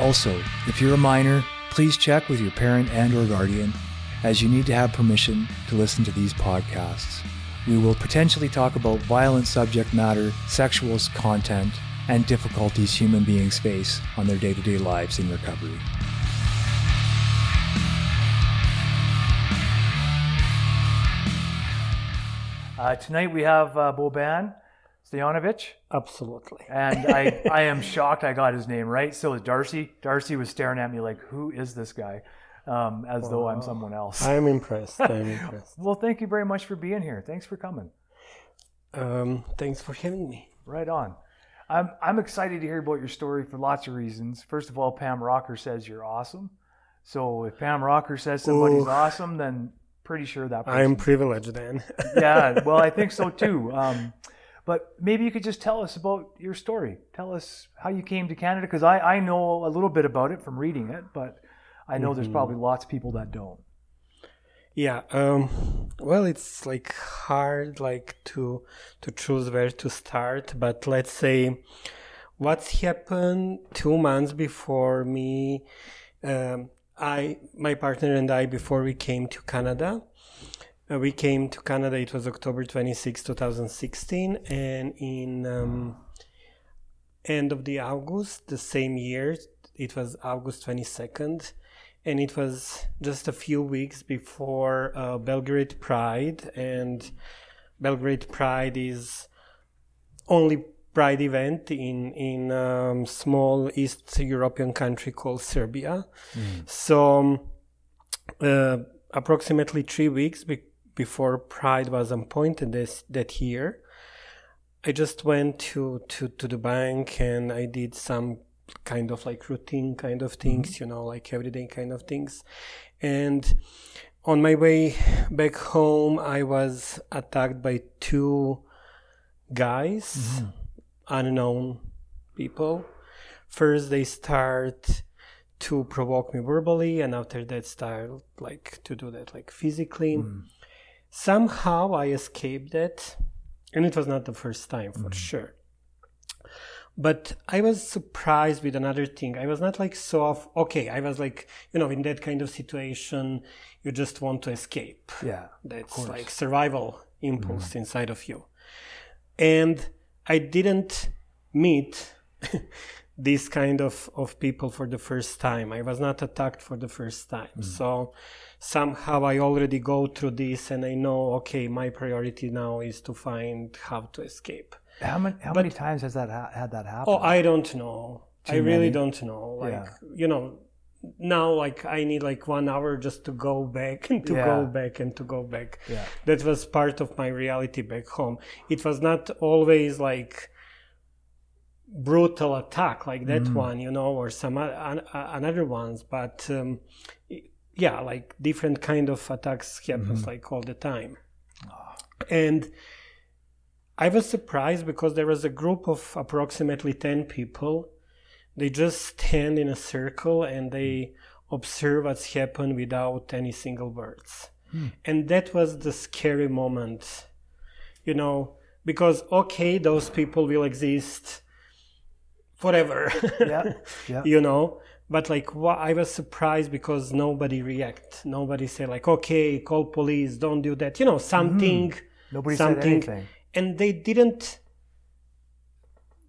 Also, if you're a minor, please check with your parent and or guardian as you need to have permission to listen to these podcasts. We will potentially talk about violent subject matter, sexual content, and difficulties human beings face on their day-to-day lives in recovery. Uh, tonight we have uh, Boban Stojanovic, Absolutely. and I, I am shocked I got his name right. So is Darcy. Darcy was staring at me like, "Who is this guy?" Um, as though I'm someone else. I'm impressed. I'm impressed. well, thank you very much for being here. Thanks for coming. Um, thanks for having me. Right on. I'm I'm excited to hear about your story for lots of reasons. First of all, Pam Rocker says you're awesome. So if Pam Rocker says somebody's Ooh. awesome, then pretty sure that person. I'm privileged then. yeah, well, I think so too. Um, but maybe you could just tell us about your story. Tell us how you came to Canada, because I, I know a little bit about it from reading it, but I know there's probably lots of people that don't. yeah. Um, well, it's like hard like to to choose where to start, but let's say what's happened two months before me. Um, I, my partner and I, before we came to Canada, we came to Canada. It was October 26, 2016, and in um, end of the August the same year, it was August 22nd, and it was just a few weeks before uh, Belgrade Pride, and Belgrade Pride is only pride event in in um, small East European country called Serbia. So um, uh, approximately three weeks be- before Pride was appointed this that year, I just went to, to, to the bank and I did some kind of like routine kind of things, mm-hmm. you know, like everyday kind of things. And on my way back home, I was attacked by two guys, mm-hmm. unknown people. First, they start to provoke me verbally, and after that, start like to do that like physically. Mm. Somehow, I escaped that, and it was not the first time for mm-hmm. sure. But I was surprised with another thing. I was not like so off. Okay, I was like, you know, in that kind of situation, you just want to escape. Yeah. That's like survival impulse mm-hmm. inside of you. And I didn't meet this kind of, of people for the first time. I was not attacked for the first time. Mm. So somehow I already go through this and I know, okay, my priority now is to find how to escape. How many how many times has that ha- had that happen? Oh, I don't know. I Too really many? don't know. Like, Yeah. you know, now like I need like one hour just to go back and to Yeah. go back and to go back. Yeah. That was part of my reality back home. It was not always like brutal attack like that Mm. one, you know, or some o- an, a- another ones, but um, yeah, like different kind of attacks happens Mm-hmm. like all the time. Ah. And I was surprised because there was a group of approximately 10 people. They just stand in a circle and they observe what's happened without any single words. And that was the scary moment, you know, because okay, those people will exist forever. Yeah, yeah. you know, but like wha- I was surprised because nobody react. Nobody say like, okay, call police, don't do that. You know, something. Mm-hmm. Nobody said anything. And they didn't.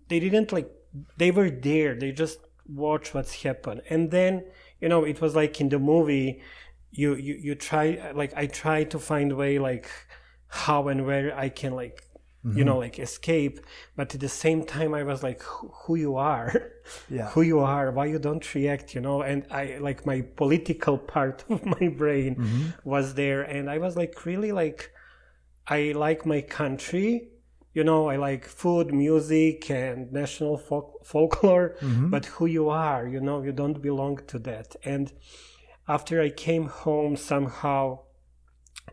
They didn't like. They were there. They just watch what's happened, and then you know it was like in the movie. you you you try like I try to find way like how and where I can like you know mm-hmm. like escape. But at the same time i was like who, who you are? Yeah. who you are? Why you don't react? You know? And i like my political part of my brain mm-hmm. was there. And i was like really like i like my country. You know i like food music and national folk- folklore. Mm-hmm. But who you are you know? You don't belong to that. And after i came home somehow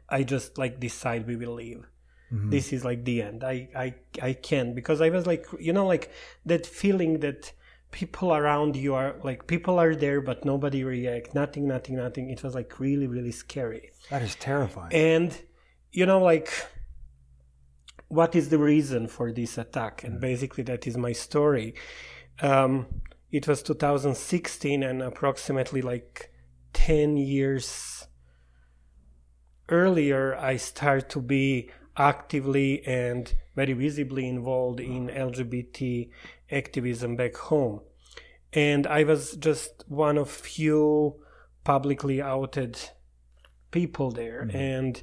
i just like decide we will leave this is like the end. I i i can't because i was like you know like that feeling that people around you are like people are there but nobody react nothing nothing nothing. It was like really really scary. That is terrifying. and you know like what is the reason for this attack? And basically that is my story. Um, it was 2016 and approximately like 10 years earlier i start to be actively and very visibly involved in lgbt activism back home. And i was just one of few publicly outed people there. And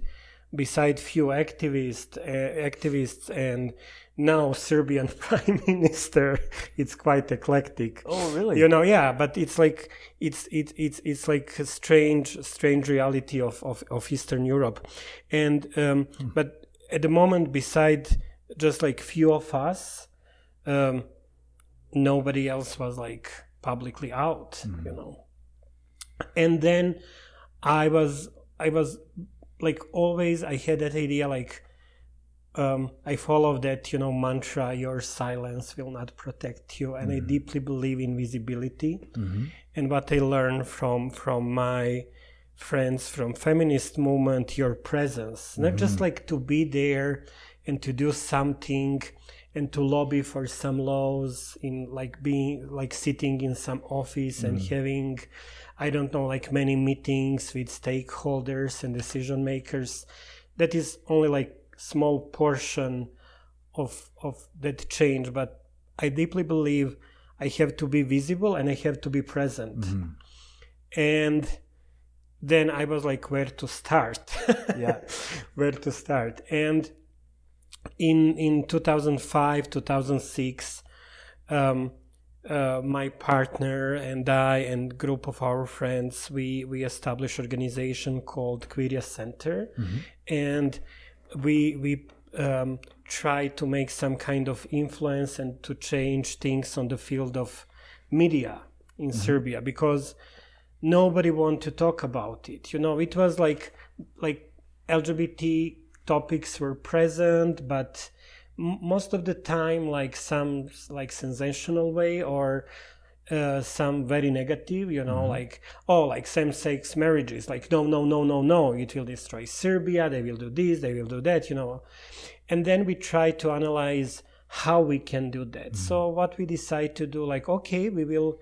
beside few activists uh, activists and now serbian prime minister it's quite eclectic. Oh, really? you know yeah but it's like it's it's it's it's like a strange strange reality of of, of eastern europe. And um but at the moment beside just like few of us um nobody else was like publicly out you know and then i was i was like always i had that idea like um, I follow that, you know, mantra, your silence will not protect you. And I deeply believe in visibility. And what I learned from, from my friends from feminist movement, your presence, not just mm-hmm. like to be there and to do something and to lobby for some laws in like being like sitting in some office and mm. having i don't know like many meetings with stakeholders and decision makers. That is only like small portion of of that change but i deeply believe i have to be visible and i have to be present. Mm-hmm. And then i was like where to start? Yeah. where to start? And in in 2005 2006 um, uh, my partner and I and group of our friends we we established organization called Queeria Center. And we we um, try to make some kind of influence and to change things on the field of media in Serbia because nobody want to talk about it you know? It was like like lgbt topics were present but m- most of the time like some like sensational way or uh, some very negative you know? Like oh like same-sex marriages like no no no no no it will destroy serbia they will do this they will do that you know? And then we try to analyze how we can do that. So what we decide to do like okay we will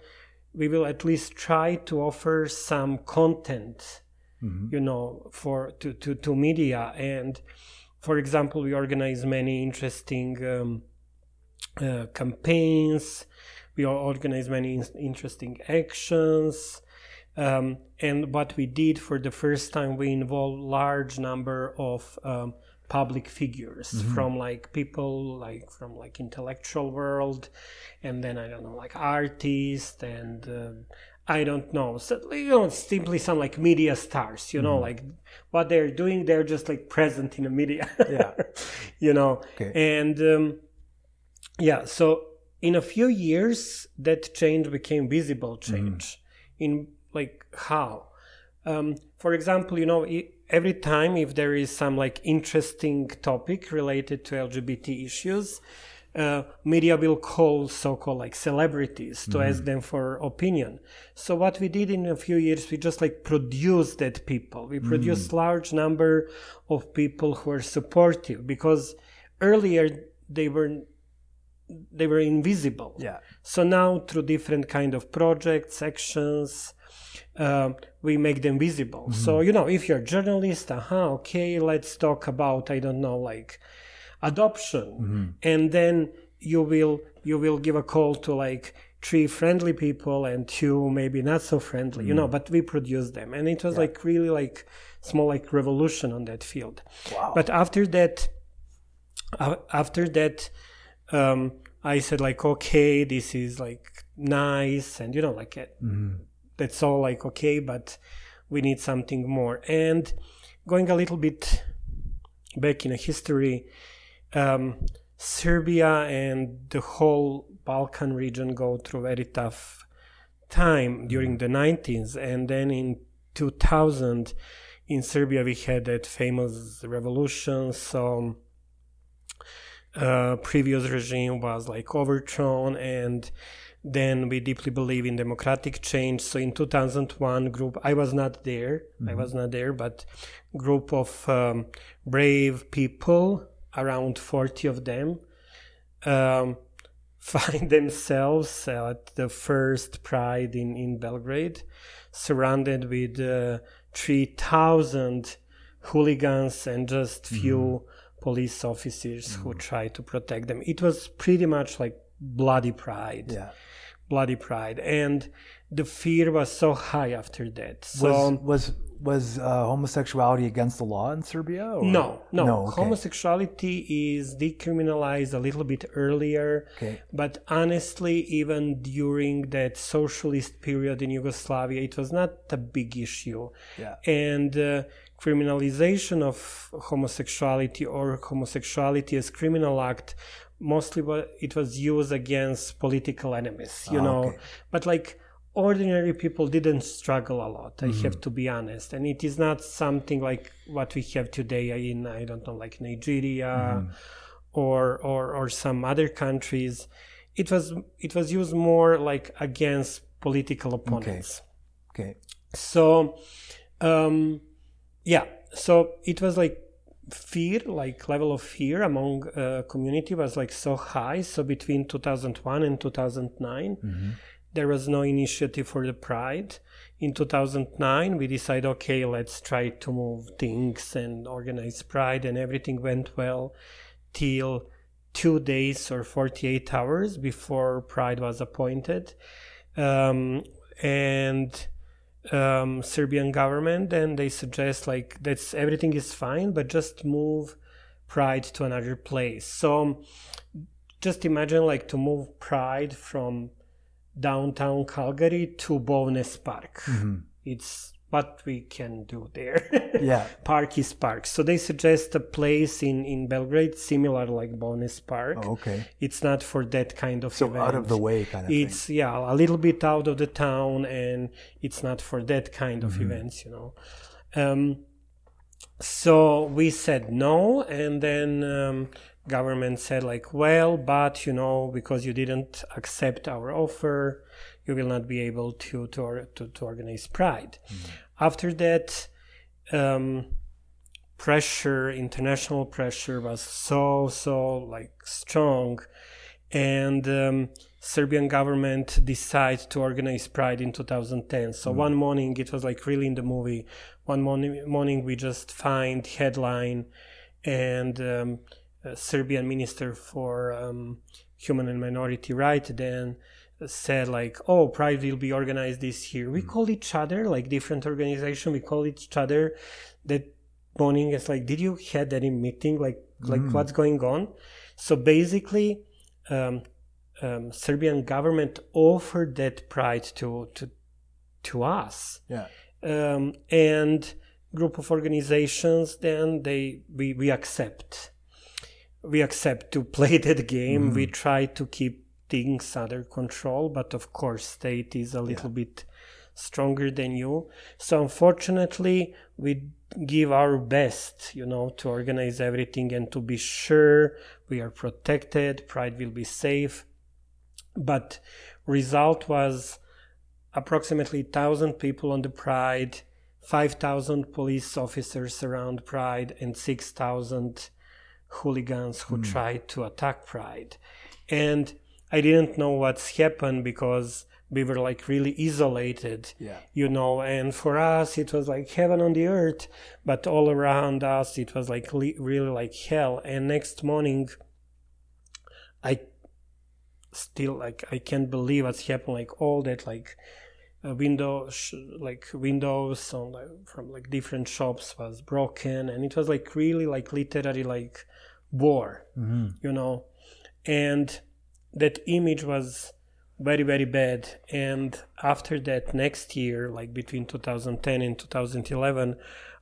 we will at least try to offer some content you know for to, to to media. And for example we organize many interesting um, uh, campaigns. We organize many in- interesting actions. Um, and what we did for the first time we involved large number of um, public figures from like people like from like intellectual world and then i don't know like artists and um i don't know so, you know simply some like media stars you know like what they're doing they're just like present in the media. Yeah. you know? Okay. and um, yeah so in a few years that change became visible change in like how? Um, for example you know i every time if there is some like interesting topic related to lgbt issues uh, media will call so-called like celebrities to ask them for opinion. So what we did in a few years we just like produced that people. We produced large number of people who are supportive because earlier they were they were invisible. Yeah. so now through different kind of projects actions um, we make them visible. So you know if you're a journalist uh-huh okay let's talk about i don't know like adoption. And then you will you will give a call to like three friendly people and two maybe not so friendly, you know, but we produced them. And it was like really like small like revolution on that field. Wow. But after that, uh, after that, um, I said like, okay, this is like nice, and you know, like it, that's all like okay, but we need something more. And going a little bit back in a history, um, Serbia and the whole Balkan region go through very tough time during the 90s, and then in 2000 in Serbia we had that famous revolution. So uh, previous regime was like overthrown and then we deeply believe in democratic change so in 2001 group i was not there i was not there but group of um, brave people around 40 of them um, find themselves at the first pride in, in belgrade surrounded with uh, 3000 hooligans and just few police officers who try to protect them. It was pretty much like bloody pride. Yeah. Bloody pride. And the fear was so high after that. So Was was was uh, homosexuality against the law in Serbia? Or? no, no. No, okay. Homosexuality is decriminalized a little bit earlier. Okay. But honestly, even during that socialist period in Yugoslavia, it was not a big issue. Yeah. And uh, criminalization of homosexuality or homosexuality as criminal act, mostly it was used against political enemies, you Ah, know. okay. But like ordinary people didn't struggle a lot, I Mm-hmm. have to be honest. And it is not something like what we have today in, I don't know, like Nigeria Mm-hmm. or, or, or some other countries. It was, it was used more like against political opponents okay, Okay. so um yeah so it was like fear like level of fear among uh, community was like so high. So between 2001 and 2009 there was no initiative for the pride. In 2009 we decided okay let's try to move things and organize pride and everything went well till two days or 48 hours before pride was appointed. Um, and um, Serbian government, and they suggest like that's everything is fine, but just move Pride to another place. So just imagine like to move Pride from downtown Calgary to Bowness Park. It's what we can do there. Yeah. park is park. So they suggest a place in in Belgrade similar like Bowness Park. Oh, okay. It's not for that kind of So event out of the way kind of it's yeah a little bit out of the town and it's not for that kind of events you know um, so we said no and then um, government said like well but you know because you didn't accept our offer you will not be able to to, to, to organize pride after that um, pressure international pressure was so so like strong and um, Serbian government decided to organize Pride in 2010. So one morning, it was like really in the movie. One morning, morning we just find headline, and um, Serbian minister for um, human and minority right then said like, "Oh, Pride will be organized this year." We call each other like different organization. We call each other that morning. It's like, did you had any meeting? Like, like what's going on? So basically um, um, Serbian government offered that pride to to to us, Yeah. um, and group of organizations. Then they we we accept we accept to play that game. We try to keep things under control, but of course, state is a little bit stronger than you. So unfortunately, we give our best, you know, to organize everything and to be sure we are protected, pride will be safe. But result was approximately 1000 people on the pride, 5000 police officers around pride and 6000 hooligans who hmm. tried to attack pride. And I didn't know what's happened because we were like really isolated Yeah. you know and for us it was like heaven on the earth but all around us it was like li- really like hell and next morning i still like I can't believe what's happened. Like all that like uh, window sh- like windows on like, from like different shops was broken, and it was like really like literally like war, you know, and that image was very very bad. And after that next year like between 2010 and 2011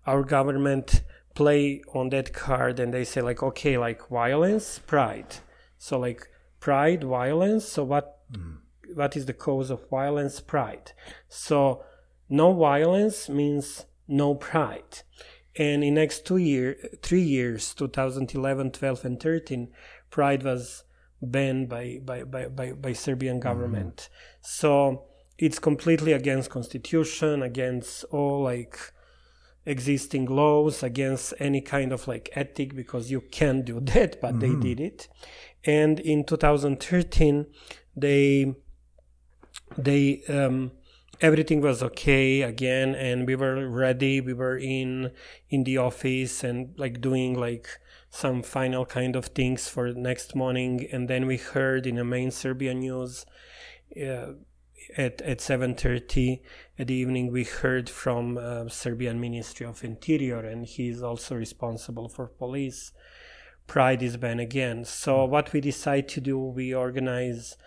our government play on that card and they say like okay like violence pride. So like pride violence? So what mm. what is the cause of violence? Pride. So no violence means no pride. And in next two year three years 2011 12 and 13 pride was banned by by by by, by serbian government. So it's completely against constitution against all like existing laws against any kind of like ethic because you can't do that but they did it. And in 2013 they they um everything was okay again and we were ready. We were in in the office and like doing like some final kind of things for next morning and then we heard in the main serbian news uh, at at 7:30 at the evening we heard from uh, Serbian Ministry of Interior and he is also responsible for police. Pride is banned again. So what we decide to do we organize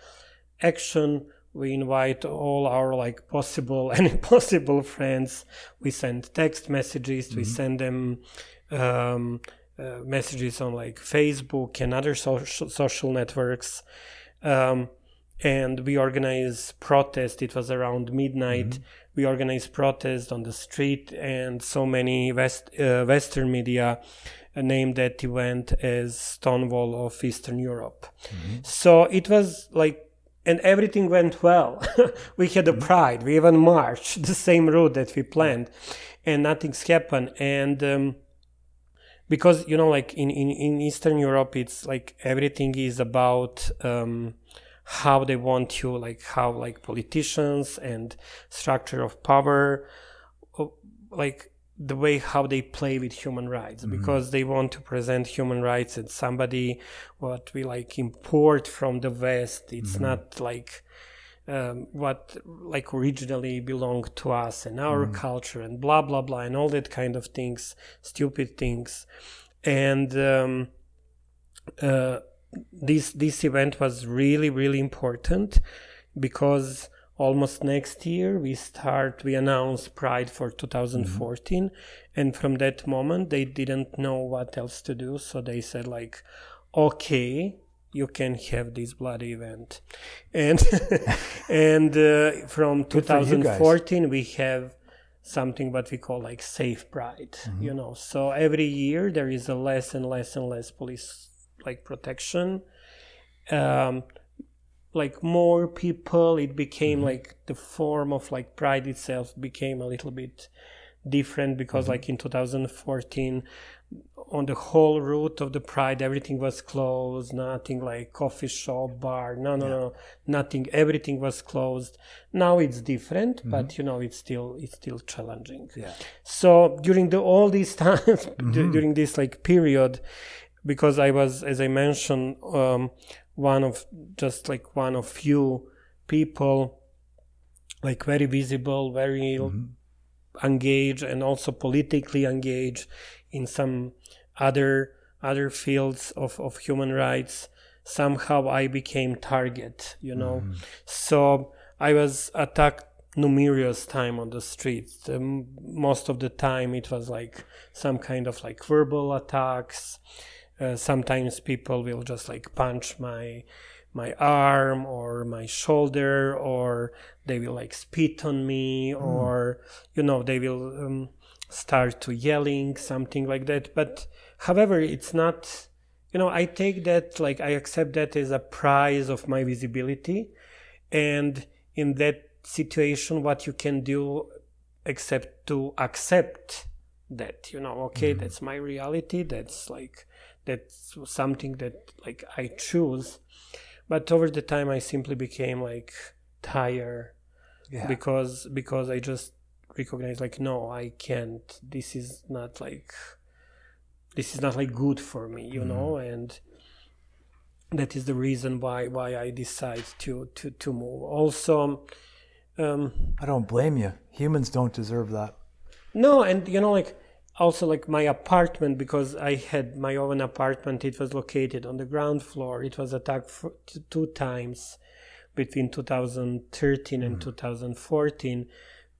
action. We invite all our like possible and impossible friends. We send text messages. We send them um, uh, messages on like facebook and other social social networks. Um, and we organize protest. It was around midnight. We organized protest on the street and so many west uh, western media uh, named that event as stonewall of eastern europe. So it was like and everything went well. We had a pride. We even marched the same route that we planned and nothing's happened. And um, because you know like in, in, in eastern europe it's like everything is about um, how they want you like how like politicians and structure of power uh, like the way how they play with human rights. Because they want to present human rights as somebody what we like import from the west. It's not like um, what like originally belonged to us and our culture and blah blah blah and all that kind of things stupid things. And um, uh, this this event was really really important because almost next year we start we announce pride for 2014 and from that moment they didn't know what else to do. So they said like okay you can have this bloody event. And and uh, from Good for you guys. 2014 we have something what we call like safe pride you know? So every year there is a less and less and less police like protection. Um like more people it became like the form of like pride itself became a little bit different because like in 2014 on the whole route of the pride everything was closed nothing like coffee shop bar no no no nothing everything was closed. Now it's different but mm-hmm. you know it's still it's still challenging. Yeah. so during the all these times du- mm-hmm. during this like period because i was as i mentioned um, one of just like one of few people like very visible very mm-hmm. engaged and also politically engaged in some other other fields of, of human rights somehow i became target you know? So i was attacked numerous time on the streets. Um, most of the time it was like some kind of like verbal attacks. Uh, sometimes people will just like punch my my arm or my shoulder or they will like spit on me or you know they will um, start to yelling something like that. But however it's not you know i take that like i accept that as a prize of my visibility. And in that situation what you can do except to accept that you know okay mm-hmm. that's my reality. That's like that's something that like i choose. But over the time i simply became like tired Yeah. because because i just recognized like no i can't this is not like this is not like good for me you know and that is the reason why why I decide to to to move. Also, um, I don't blame you. Humans don't deserve that. no, and you know, like also like my apartment because I had my own apartment. It was located on the ground floor. It was attacked for two times between 2013 and 2014.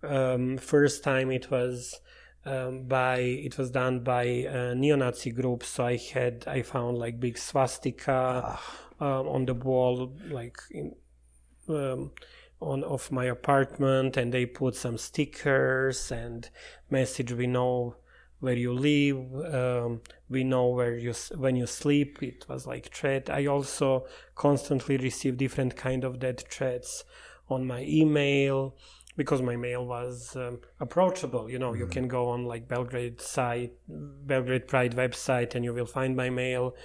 Um, first time it was um, by it was done by a neo-Nazi group. So I had I found like big swastika um, on the wall, like in um, on of my apartment, and they put some stickers and message. We know where you live. Um, we know where you s- when you sleep. It was like threat. I also constantly receive different kind of death threats on my email because my mail was um, approachable. You know, you can go on like Belgrade site, Belgrade Pride website, and you will find my mail,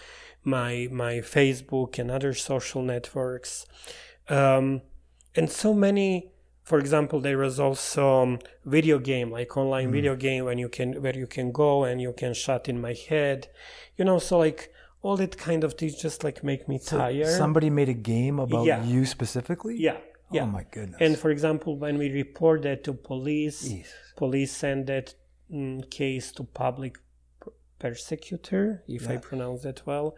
my my Facebook and other social networks, um, and so many. For example, there was also um, video game, like online video game, when you can where you can go and you can shut in my head, you know. So like all that kind of things just like make me tired. Somebody made a game about Yeah. you specifically? yeah, yeah. Oh my goodness. And for example, when we report that to police, Jesus. police send that mm, case to public persecutor, if I pronounce that well.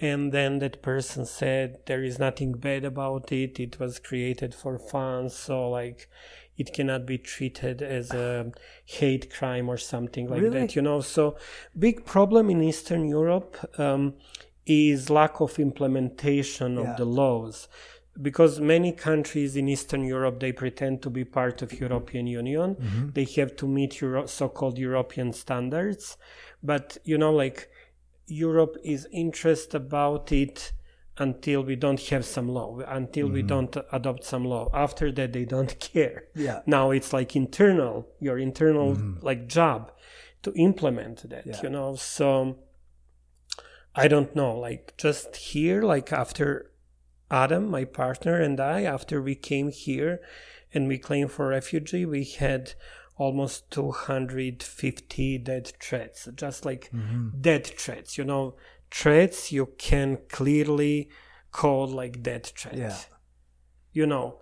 And then that person said there is nothing bad about it. It was created for fun, so like it cannot be treated as a hate crime or something like Really? that. You know, so big problem in Eastern Europe um, is lack of implementation Yeah. of the laws because many countries in eastern europe they pretend to be part of european union Mm-hmm. they have to meet Euro- so-called european standards but you know like europe is interested about it until we don't have some law until we don't adopt some law after that they don't care Mm-hmm. Yeah. now it's like internal your internal like job to implement that Yeah. you know so i don't know like just here like after adam my partner and i after we came here and we claimed for refugee we had almost 250 dead threats just like mm-hmm. dead threats you know threats you can clearly call like dead threats Yeah. you know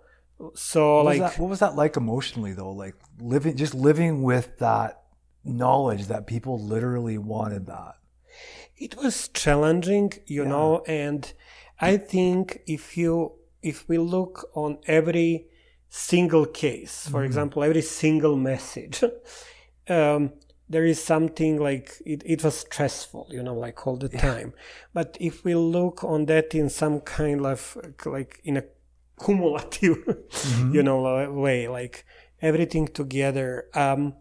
so What, like was that, what was that like emotionally though? Like living, just living with that knowledge that people literally wanted that. it was challenging you Yeah. know and i think if you if we look on every single case for example every single message um, there is something like it, it was stressful you know like all the time. But if we look on that in some kind of like in a cumulative you know way like everything together um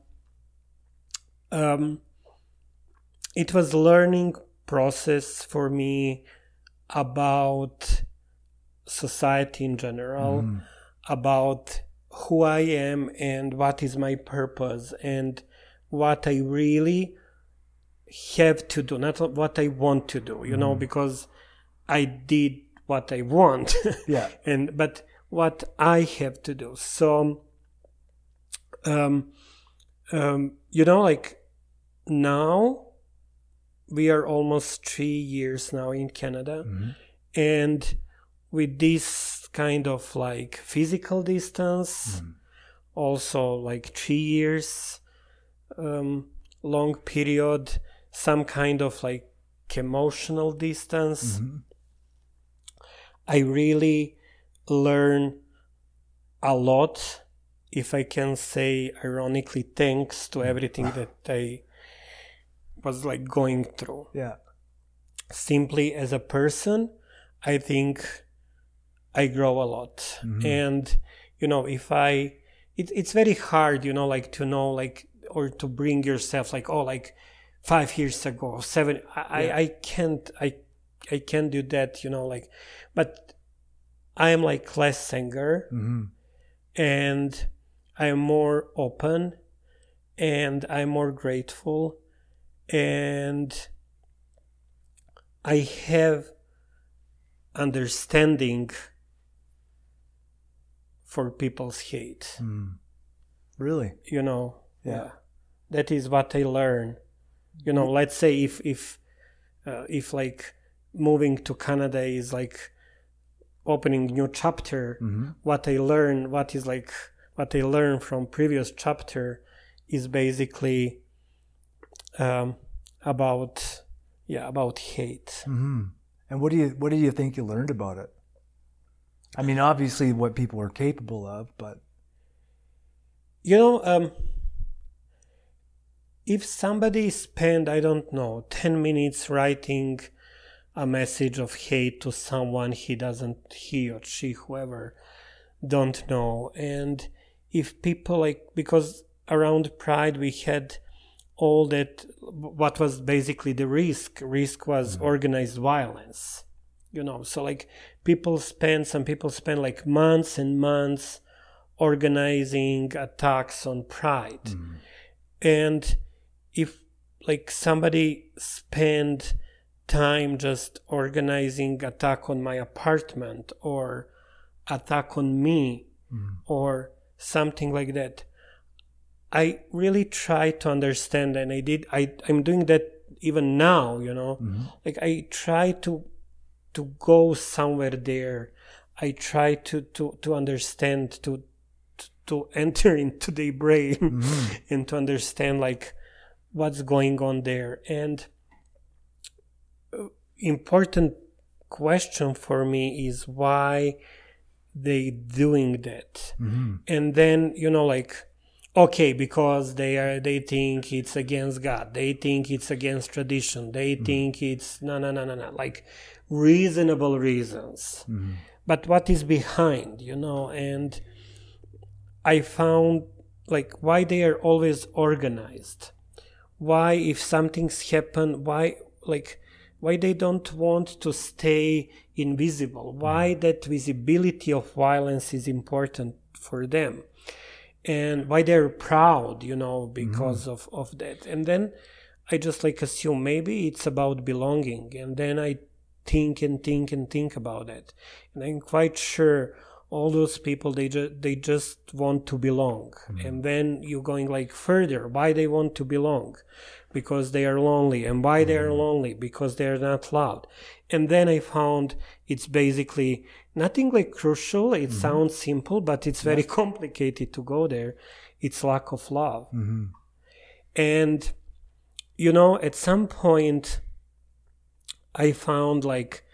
um it was learning process for me about society in general about who i am and what is my purpose and what i really have to do not what i want to do you know because i did what i want. Yeah. and but what i have to do. So um um you know like now we are almost three years now in canada. Mm-hmm. And with this kind of like physical distance mm-hmm. also like three years um, long period some kind of like emotional distance mm-hmm. i really learn a lot if i can say ironically thanks to everything that i was like going through. Yeah. simply as a person i think i grow a lot. And you know if i it, it's very hard you know like to know like or to bring yourself like oh like five years ago seven i I, I can't i i can't do that you know like but i am like less anger hmm and i am more open. And i'm more grateful and i have understanding for people's hate Really? you know Yeah. that is what i learn you know let's say if if uh, if like moving to Canada is like opening new chapter. What I learn, what is like what I learned from previous chapter, is basically um, about yeah about hate. And what do you what do you think you learned about it? I mean, obviously, what people are capable of, but you know um, if somebody spend i don't know 10 minutes writing a message of hate to someone he doesn't he or she whoever don't know and if people like because around pride we had all that what was basically the risk. Risk was mm-hmm. organized violence you know? So like people spend some people spend like months and months organizing attacks on pride. Mm-hmm. And if like somebody spend time just organizing attack on my apartment or attack on me mm-hmm. or something like that i really try to understand and i did i i'm doing that even now you know? Mm-hmm. Like i try to to go somewhere there. I try to to to understand to to, enter into their brain mm-hmm. and to understand like what's going on there. And uh, important question for me is why they doing that. Mm-hmm. And then you know like okay because they are they think it's against god. They think it's against tradition. They mm-hmm. think it's no no no no no. Like reasonable reasons. Mm-hmm. But what is behind you know? And i found like why they are always organized. Why if something's happened why like why they don't want to stay invisible? Why mm-hmm. that visibility of violence is important for them and why they're proud you know because mm-hmm. of of that. And then i just like assume maybe it's about belonging and then i think and think and think about it. And i'm quite sure all those people they just they just want to belong. Mm-hmm. And then you're going like further why they want to belong? Because they are lonely. And why they are mm-hmm. lonely? Because they are not loved. And then i found it's basically nothing like crucial. It mm-hmm. sounds simple but it's very complicated to go there. It's lack of love. Mm-hmm. And you know at some point i found like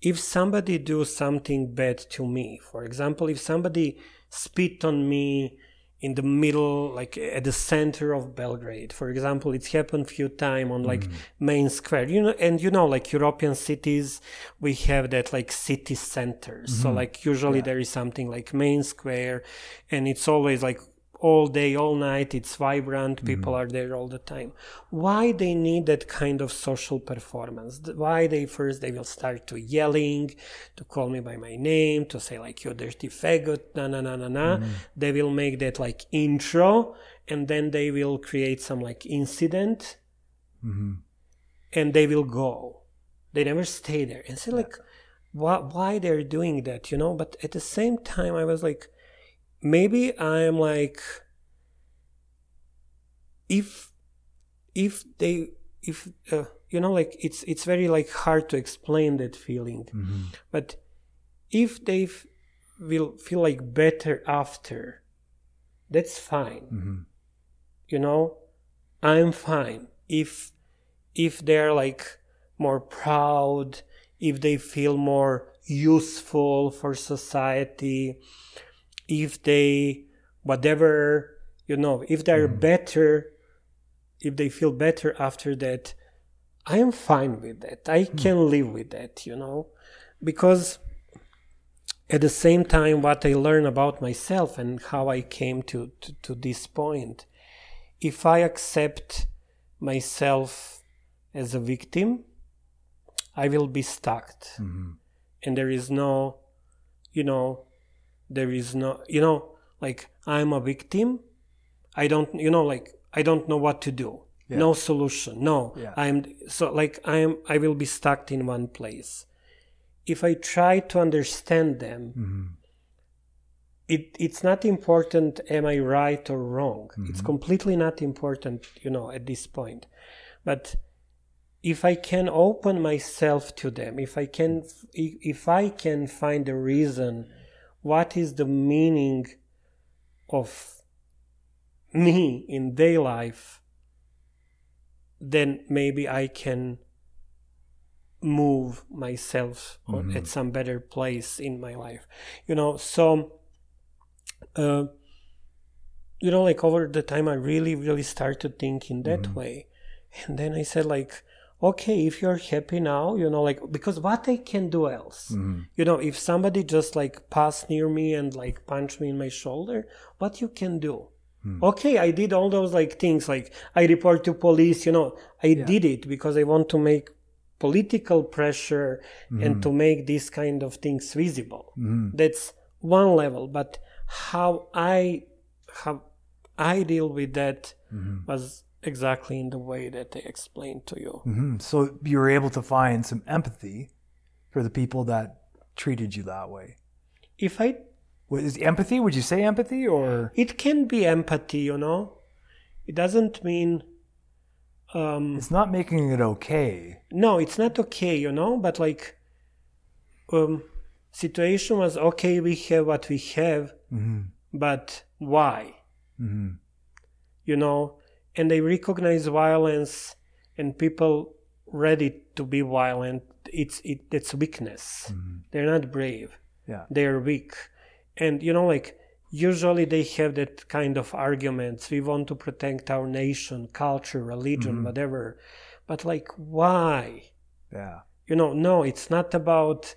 if somebody do something bad to me for example if somebody spit on me in the middle like at the center of belgrade. For example it's happened few time on like mm. main square. You know and you know like european cities we have that like city centers. So mm-hmm. like usually there is something like main square and it's always like all day all night it's vibrant mm-hmm. people are there all the time. Why they need that kind of social performance? Why they first they will start to yelling to call me by my name to say like you dirty faggot na na na na na. Mm-hmm. They will make that like intro and then they will create some like incident. Mm-hmm. And they will go. They never stay there. And say like why, why they're doing that you know? But at the same time i was like maybe i'm like if if they if uh, you know like it's it's very like hard to explain that feeling. But if they f- will feel like better after that's fine. You know? I'm fine. If if they're like more proud if they feel more useful for society if they whatever you know if they're mm. better if they feel better after that i am fine with that. I mm. can live with that you know? Because at the same time what i learn about myself and how i came to, to, to this point if i accept myself as a victim i will be stuck mm-hmm. and there is no you know there is no you know like i'm a victim. I don't you know like i don't know what to do. No solution. No. Yeah. i'm so like i'm i will be stuck in one place. If i try to understand them mm-hmm. it it's not important am i right or wrong. Mm-hmm. It's completely not important you know at this point. But if I can open myself to them, if I can, if I can find a reason, what is the meaning of me in their life, then maybe I can move myself mm-hmm. at some better place in my life. You know, so, uh, you know, like over the time, I really, really started thinking that mm-hmm. way. And then I said, like, okay, if you're happy now, you know, like, because what I can do else? Mm-hmm. You know, if somebody just like pass near me and like punch me in my shoulder, what you can do? Mm. Okay, I did all those like things, like I report to police, you know, I yeah. did it because I want to make political pressure mm-hmm. and to make these kind of things visible. Mm-hmm. That's one level, but how I how I deal with that mm-hmm. was exactly in the way that they explained to you. Mm-hmm. So you were able to find some empathy for the people that treated you that way. If I is empathy? Would you say empathy or it can be empathy? You know, it doesn't mean um, it's not making it okay. No, it's not okay. You know, but like um, situation was okay. We have what we have, mm-hmm. but why? Mm-hmm. You know, and they recognize violence and people ready to be violent it's it, it's weakness. Mm-hmm. they're not brave. Yeah. They're weak. And you know like usually they have that kind of arguments. We want to protect our nation culture religion mm-hmm. whatever. But like why? Yeah. You know no it's not about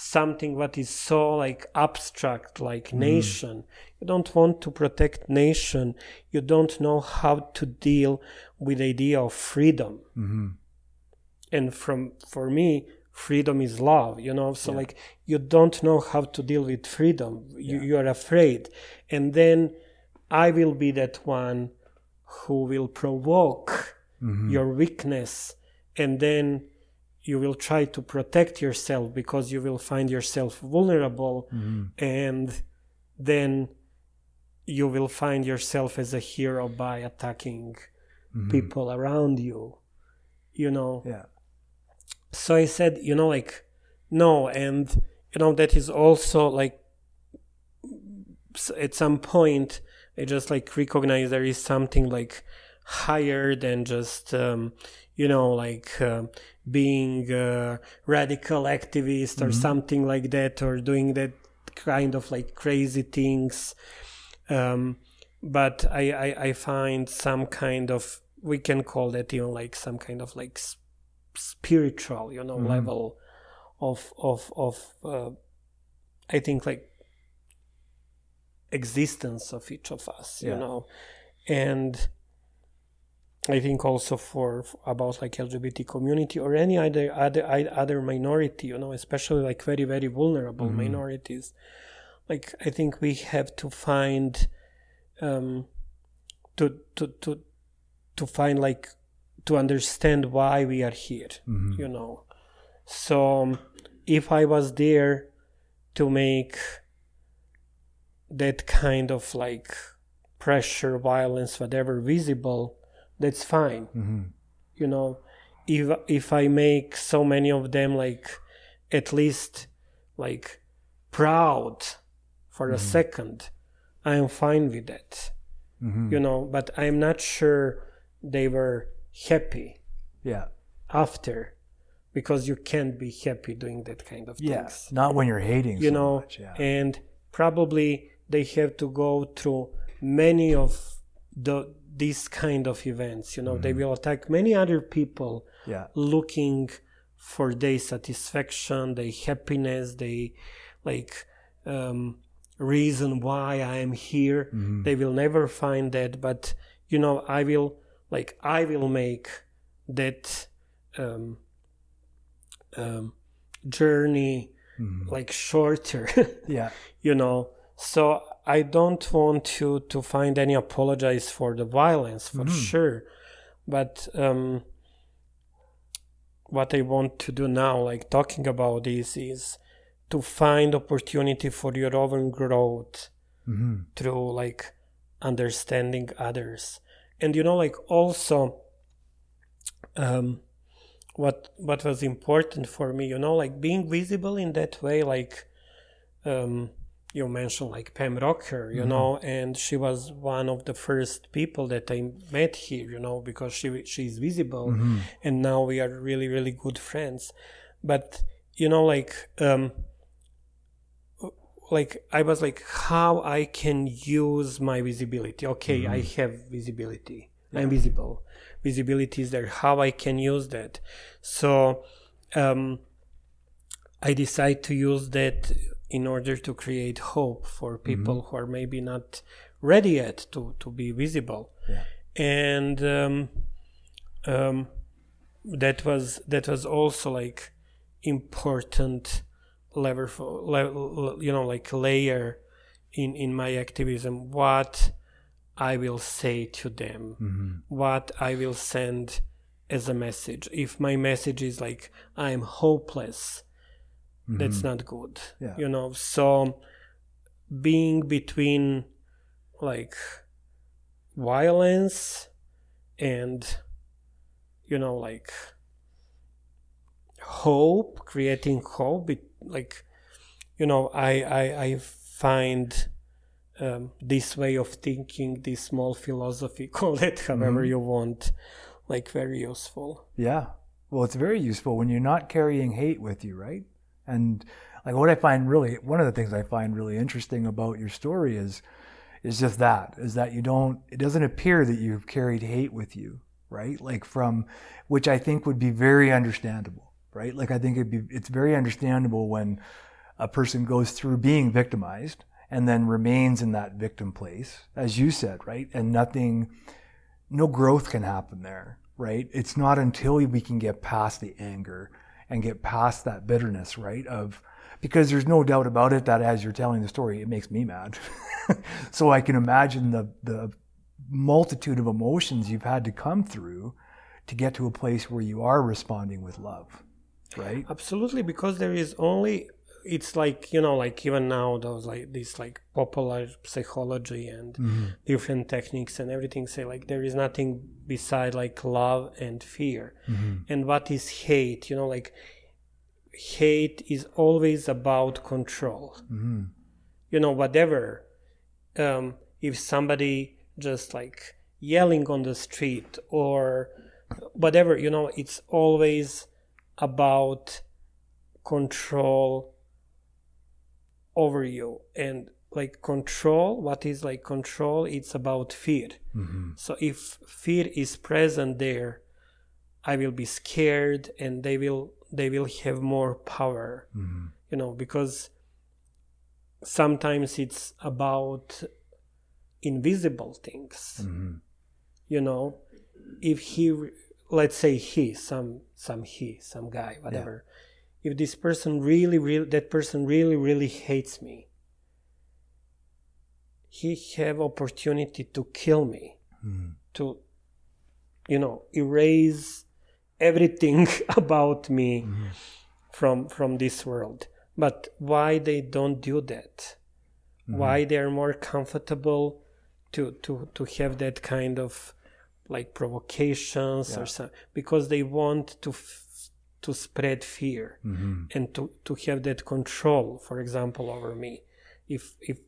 something what is so like abstract like mm. nation you don't want to protect nation you don't know how to deal with the idea of freedom mm-hmm. and from for me freedom is love you know so yeah. like you don't know how to deal with freedom you, yeah. you are afraid and then i will be that one who will provoke mm-hmm. your weakness and then you will try to protect yourself because you will find yourself vulnerable mm-hmm. and then you will find yourself as a hero by attacking mm-hmm. people around you you know yeah so i said you know like no and you know that is also like at some point i just like recognize there is something like higher than just um, you know like uh, being a radical activist or mm-hmm. something like that or doing that kind of like crazy things um, but I, I, I find some kind of we can call that even like some kind of like spiritual you know mm-hmm. level of of of uh, I think like existence of each of us yeah. you know and I think also for, for, about like LGBT community or any other other other minority, you know, especially like very very vulnerable mm-hmm. minorities. Like I think we have to find, um, to to to to find like to understand why we are here, mm-hmm. you know. So um, if I was there to make that kind of like pressure, violence, whatever visible that's fine mm-hmm. you know if if i make so many of them like at least like proud for mm-hmm. a second i am fine with that mm-hmm. you know but i'm not sure they were happy yeah after because you can't be happy doing that kind of yeah, things not when you're hating you so know much, yeah. and probably they have to go through many of the these kind of events you know mm-hmm. they will attack many other people yeah. looking for their satisfaction their happiness they like um, reason why i am here mm-hmm. they will never find that but you know i will like i will make that um, um, journey mm-hmm. like shorter yeah you know so I don't want you to find any apologize for the violence for mm. sure, but um, what I want to do now, like talking about this, is to find opportunity for your own growth mm-hmm. through like understanding others, and you know, like also, um, what what was important for me you know like being visible in that way like um you mentioned like Pam Rocker, you mm-hmm. know, and she was one of the first people that I met here, you know, because she she's visible, mm-hmm. and now we are really really good friends. But you know, like um, like I was like, how I can use my visibility? Okay, mm-hmm. I have visibility. Yeah. I'm visible. Visibility is there. How I can use that? So um, I decide to use that in order to create hope for people mm-hmm. who are maybe not ready yet to, to be visible. Yeah. And um, um, that was that was also like important lever for le- you know like layer in in my activism what I will say to them, mm-hmm. what I will send as a message. If my message is like I'm hopeless, mm-hmm. that's not good yeah. you know so being between like violence and you know like hope creating hope it, like you know i i i find um, this way of thinking this small philosophy call it however mm-hmm. you want like very useful yeah well it's very useful when you're not carrying hate with you right and like what I find really one of the things I find really interesting about your story is is just that is that you don't it doesn't appear that you've carried hate with you, right? Like from which I think would be very understandable, right? Like I think it'd be it's very understandable when a person goes through being victimized and then remains in that victim place, as you said, right? And nothing no growth can happen there, right? It's not until we can get past the anger and get past that bitterness, right? Of because there's no doubt about it that as you're telling the story, it makes me mad. so I can imagine the the multitude of emotions you've had to come through to get to a place where you are responding with love, right? Absolutely, because there is only it's like you know like even now those like this like popular psychology and mm-hmm. different techniques and everything say like there is nothing beside like love and fear mm-hmm. and what is hate you know like hate is always about control mm-hmm. you know whatever um if somebody just like yelling on the street or whatever you know it's always about control over you and like control what is like control it's about fear mm-hmm. so if fear is present there i will be scared and they will they will have more power mm-hmm. you know because sometimes it's about invisible things mm-hmm. you know if he let's say he some some he some guy whatever if this person really, really, that person really, really hates me, he have opportunity to kill me, mm. to, you know, erase everything about me mm-hmm. from from this world. But why they don't do that? Mm-hmm. Why they are more comfortable to to to have that kind of like provocations yeah. or something because they want to f- to spread fear mm-hmm. and to, to have that control for example over me if if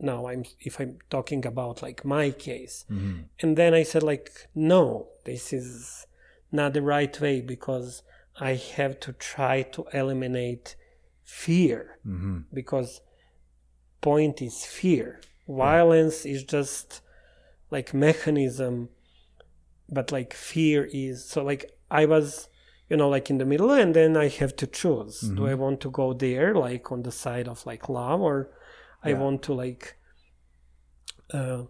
now i'm if i'm talking about like my case mm-hmm. and then i said like no this is not the right way because i have to try to eliminate fear mm-hmm. because point is fear violence is just like mechanism but like fear is so like i was you know like in the middle and then i have to choose mm-hmm. do i want to go there like on the side of like love or yeah. i want to like uh,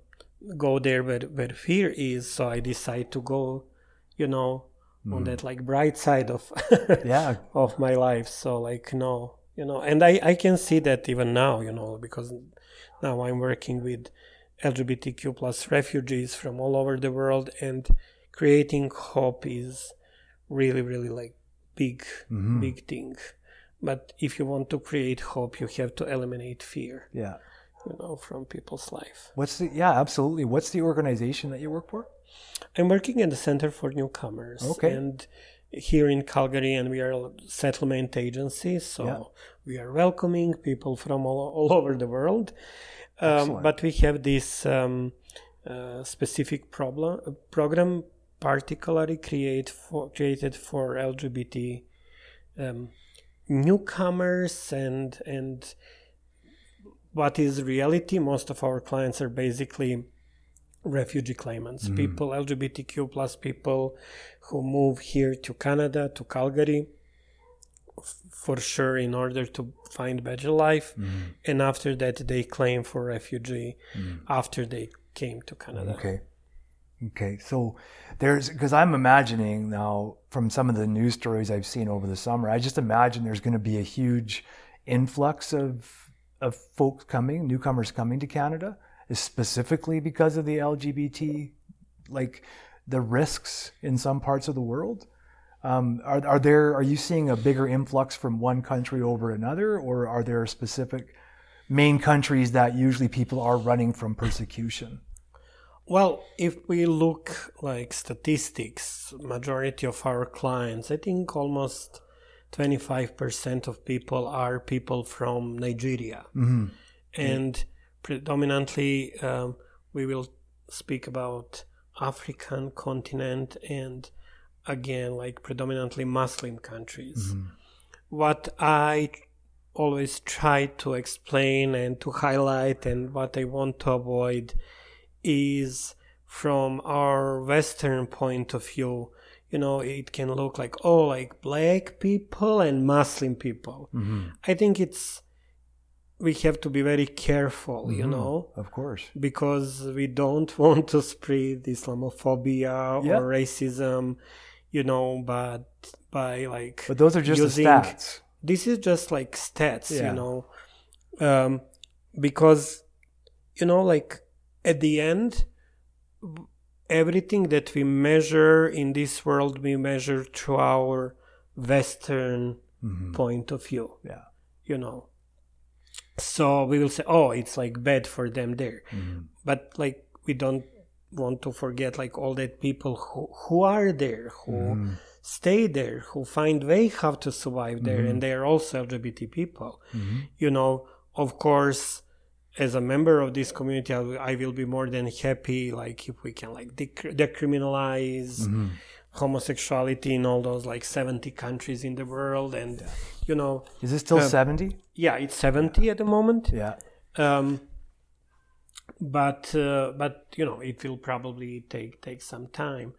go there where, where fear is so i decide to go you know mm. on that like bright side of yeah of my life so like no you know and i i can see that even now you know because now i'm working with lgbtq plus refugees from all over the world and creating hope is really really like big mm-hmm. big thing. But if you want to create hope you have to eliminate fear yeah. you know from people's life. What's the yeah absolutely. What's the organization that you work for? I'm working at the center for newcomers. Okay. And here in Calgary, and we are a settlement agency, so Yeah. we are welcoming people from all, all over the world. Um, but we have this um, uh, specific problem program, particularly create for, created for LGBT um, newcomers and and what is reality most of our clients are basically refugee claimants mm-hmm. people lgbtq plus people who move here to canada to calgary f- for sure in order to find better life. Mm-hmm. And after that they claim for refugee mm-hmm. after they came to canada. Okay. Okay. So there's because I'm imagining now from some of the news stories I've seen over the summer, I just imagine there's going to be a huge influx of of folks coming, newcomers coming to Canada, specifically because of the LGBT, like the risks in some parts of the world. Um, are, are there are you seeing a bigger influx from one country over another, or are there specific main countries that usually people are running from persecution? Well, if we look like statistics, majority of our clients, I think almost 25% of people are people from Nigeria. And predominantly, um, we will speak about African continent and again, like predominantly Muslim countries. What I always try to explain and to highlight and what I want to avoid is from our western point of view you know it can look like oh like black people and muslim people i think it's we have to be very careful you know Of course. because we don't want to spread islamophobia Yeah. or racism you know but by like But those are just using- the stats. this is just like stats Yeah. you know um, because you know like at the end everything that we measure in this world we measure through our western point of view Mm-hmm. Yeah. you know so we will say oh it's like bad for them there Mm-hmm. but like we don't want to forget like all that people who, who are there who Mm-hmm. stay there who find way how to survive there Mm-hmm. and they are also lgbt people you know of course as a member of this community I will- I will be more than happy like if we can like dec- decriminalize Mm-hmm. homosexuality in all those like 70 countries in the world and you know Is it still Uh, 70? yeah it's 70 at the moment Yeah. um, but uh, but you know it will probably take take some time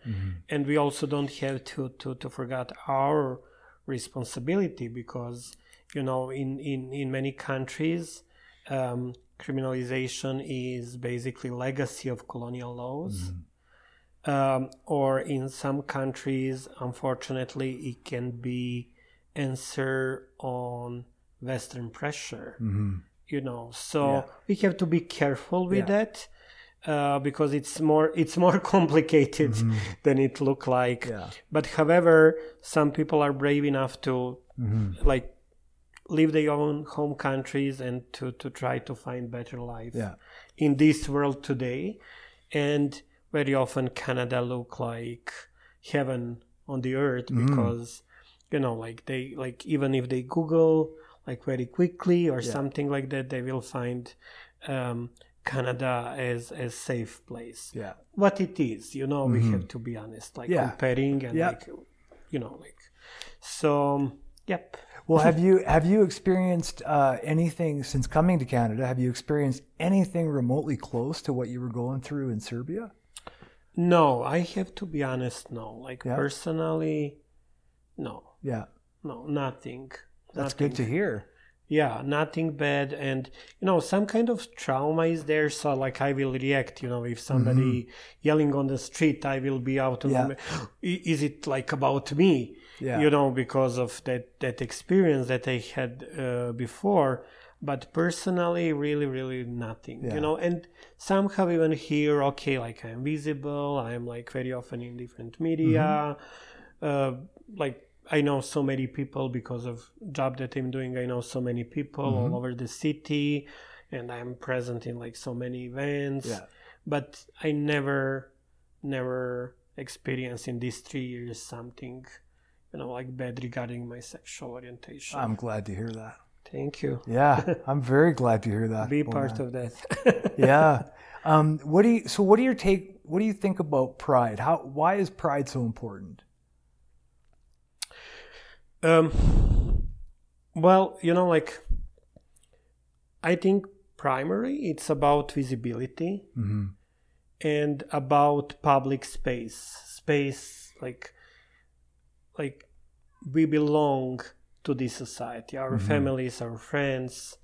and we also don't have to to to forget our responsibility because you know in in in many countries um, criminalization is basically legacy of colonial laws um, or in some countries unfortunately it can be answer on western pressure you know so Yeah. we have to be careful with Yeah. that uh, because it's more it's more complicated than it look like Mm-hmm. Yeah. but however some people are brave enough to Mm-hmm. like leave their own home countries and to to try to find better life Yeah. in this world today and very often canada look like heaven on the earth Mm-hmm. because you know like they like even if they google like very quickly or Yeah. something like that they will find um, canada as a safe place Yeah. what it is you know we have to be honest like Mm-hmm. Yeah. comparing and Yeah. like you know like so yep Well, have you have you experienced uh, anything since coming to Canada? Have you experienced anything remotely close to what you were going through in Serbia? no i have to be honest no like Yeah. personally no Yeah, no nothing that's nothing. good to hear. yeah nothing bad and you know some kind of trauma is there so like i will react you know if somebody yelling on the street i will be out Mm-hmm. Yeah. "I- is it like about me Yeah. you know because of that that experience that i had uh, before but personally really really nothing Yeah. you know and somehow even here okay like i'm visible i'm like very often in different media Mm-hmm. uh, like I know so many people because of job that I'm doing. I know so many people Mm-hmm. all over the city, and I'm present in like so many events. Yeah. But I never, never experienced in these three years something you know like bad regarding my sexual orientation. I'm glad to hear that. Thank you. Yeah, I'm very glad to hear that. Be part of that. yeah. Um, what do you? So, what do your take? What do you think about pride? How? Why is pride so important? Um. Well, you know, like I think primary it's about visibility Mm-hmm. and about public space. Space like like we belong to this society, our Mhm. families, our friends,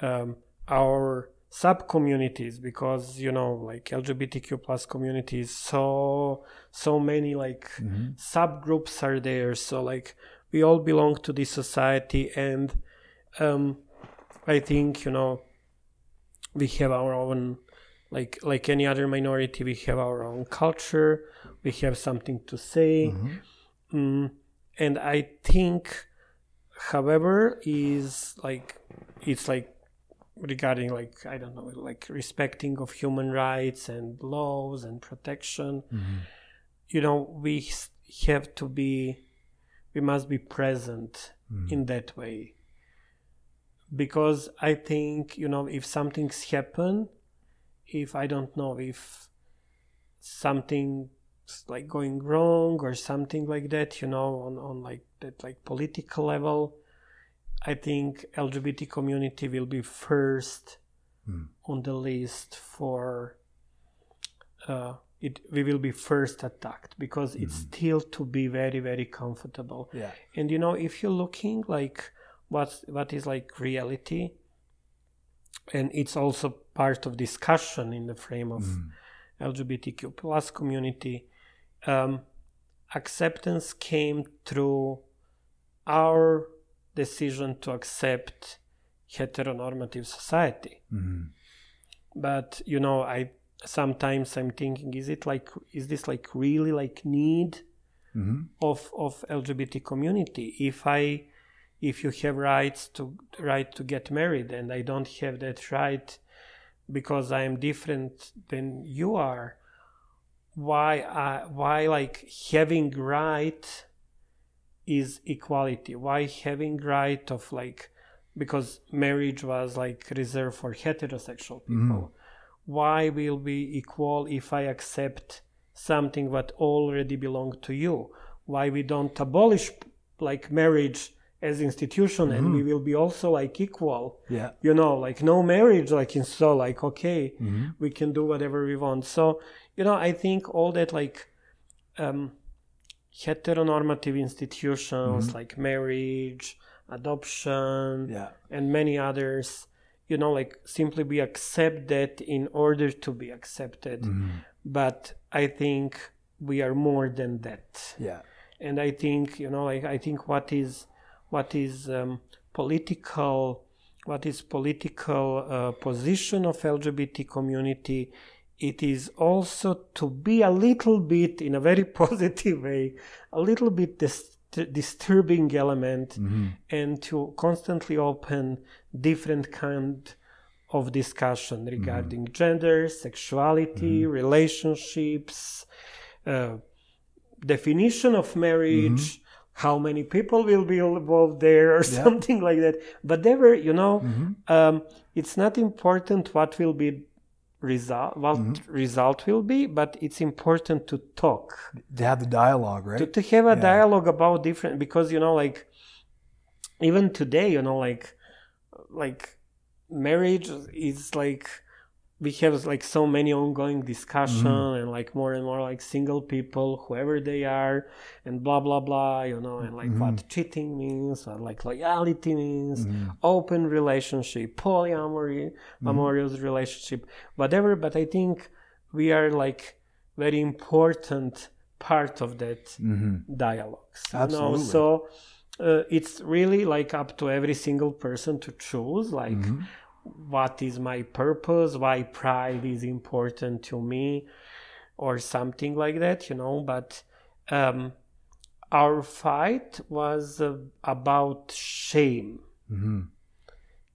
um, our sub communities because you know like lgbtq plus communities so so many like Mm-hmm. subgroups are there so like we all belong to this society and um i think you know we have our own like like any other minority we have our own culture we have something to say Mm-hmm. Mm, and I think, however, is like it's like regarding like I don't know like respecting of human rights and laws and protection. Mm-hmm. You know, we have to be, we must be present Mm-hmm. in that way. Because I think you know if something's happen, if I don't know if something like going wrong or something like that you know on, on like that like political level i think lgbt community will be first Hmm. on the list for uh, it we will be first attacked because it's still to be very very comfortable Yeah. and you know if you're looking like what's what is like reality and it's also part of discussion in the frame of lgbtq plus community um, acceptance came through our decision to accept heteronormative society Mm-hmm. but you know i sometimes i'm thinking is it like is this like really like need Mm-hmm. of of lgbt community if i if you have rights to right to get married and i don't have that right because i am different than you are why I, why like having right is equality? Why having right of like because marriage was like reserved for heterosexual mm-hmm. people. Why will be equal if i accept something that already belong to you? Why we don't abolish like marriage as institution and mm-hmm. we will be also like equal? Yeah. you know like no marriage like in so like okay Mm-hmm. we can do whatever we want. So you know i think all that like um heteronormative institutions like marriage adoption Yeah. and many others you know like simply we accept that in order to be accepted Mm-hmm. but i think we are more than that Yeah. and i think you know like i think what is what is um, political what is political uh, position of lgbt community it is also to be a little bit in a very positive way a little bit dis- disturbing element mm-hmm. and to constantly open different kind of discussion regarding mm-hmm. gender sexuality mm-hmm. relationships uh, definition of marriage how many people will be involved there or something like that. Whatever you know um, it's not important what will be result what mm-hmm. result will be but it's important to talk. To have the dialogue, right? to, to have a dialogue about different because you know like even today you know like like marriage is like we have like so many ongoing discussion mm-hmm. and like more and more like single people whoever they are and blah blah blah you know and like what mm-hmm. cheating means or like loyalty means mm-hmm. open relationship polyamory amorous relationship whatever but i think we are like very important part of that dialogues you know? Absolutely. so uh, it's really like up to every single person to choose like what is my purpose why pride is important to me or something like that you know but um, our fight was uh, about shame.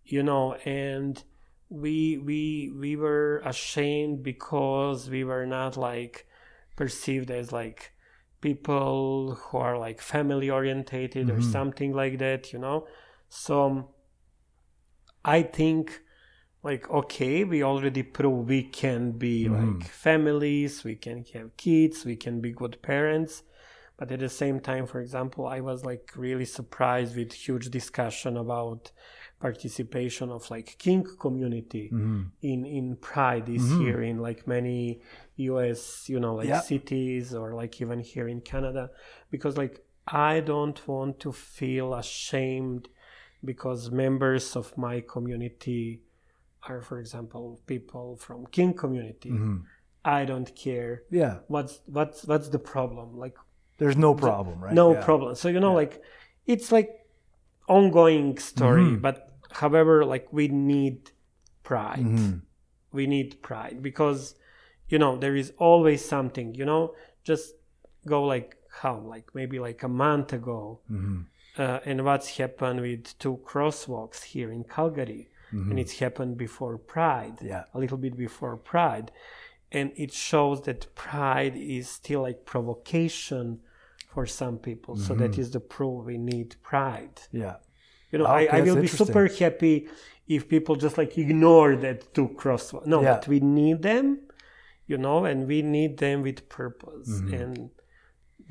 You know and we we we were ashamed because we were not like perceived as like people who are like family orientated or something like that, you know. So I think like okay, we already prove we can be mm-hmm. like families, we can have kids, we can be good parents. But at the same time, for example, I was like really surprised with huge discussion about participation of like kink community mm-hmm. in in pride this mm-hmm. year in like many us you know like Yeah. cities or like even here in canada because like i don't want to feel ashamed because members of my community are for example people from kink community i don't care Yeah. what's what's what's the problem like There's no problem, right? no Yeah. problem so you know like it's like ongoing story Mm-hmm. but however like we need pride Mm-hmm. we need pride because you know there is always something you know just go like how like maybe like a month ago Mm-hmm. Uh, and what's happened with two crosswalks here in calgary and it's happened before pride Mm-hmm. Yeah. a little bit before pride and it shows that pride is still like provocation for some people so Mm-hmm. that is the proof we need pride Yeah. you know Okay, I, I will be super happy if people just like ignore that two crosswalks no Yeah. but we need them you know and we need them with purpose Mm-hmm. and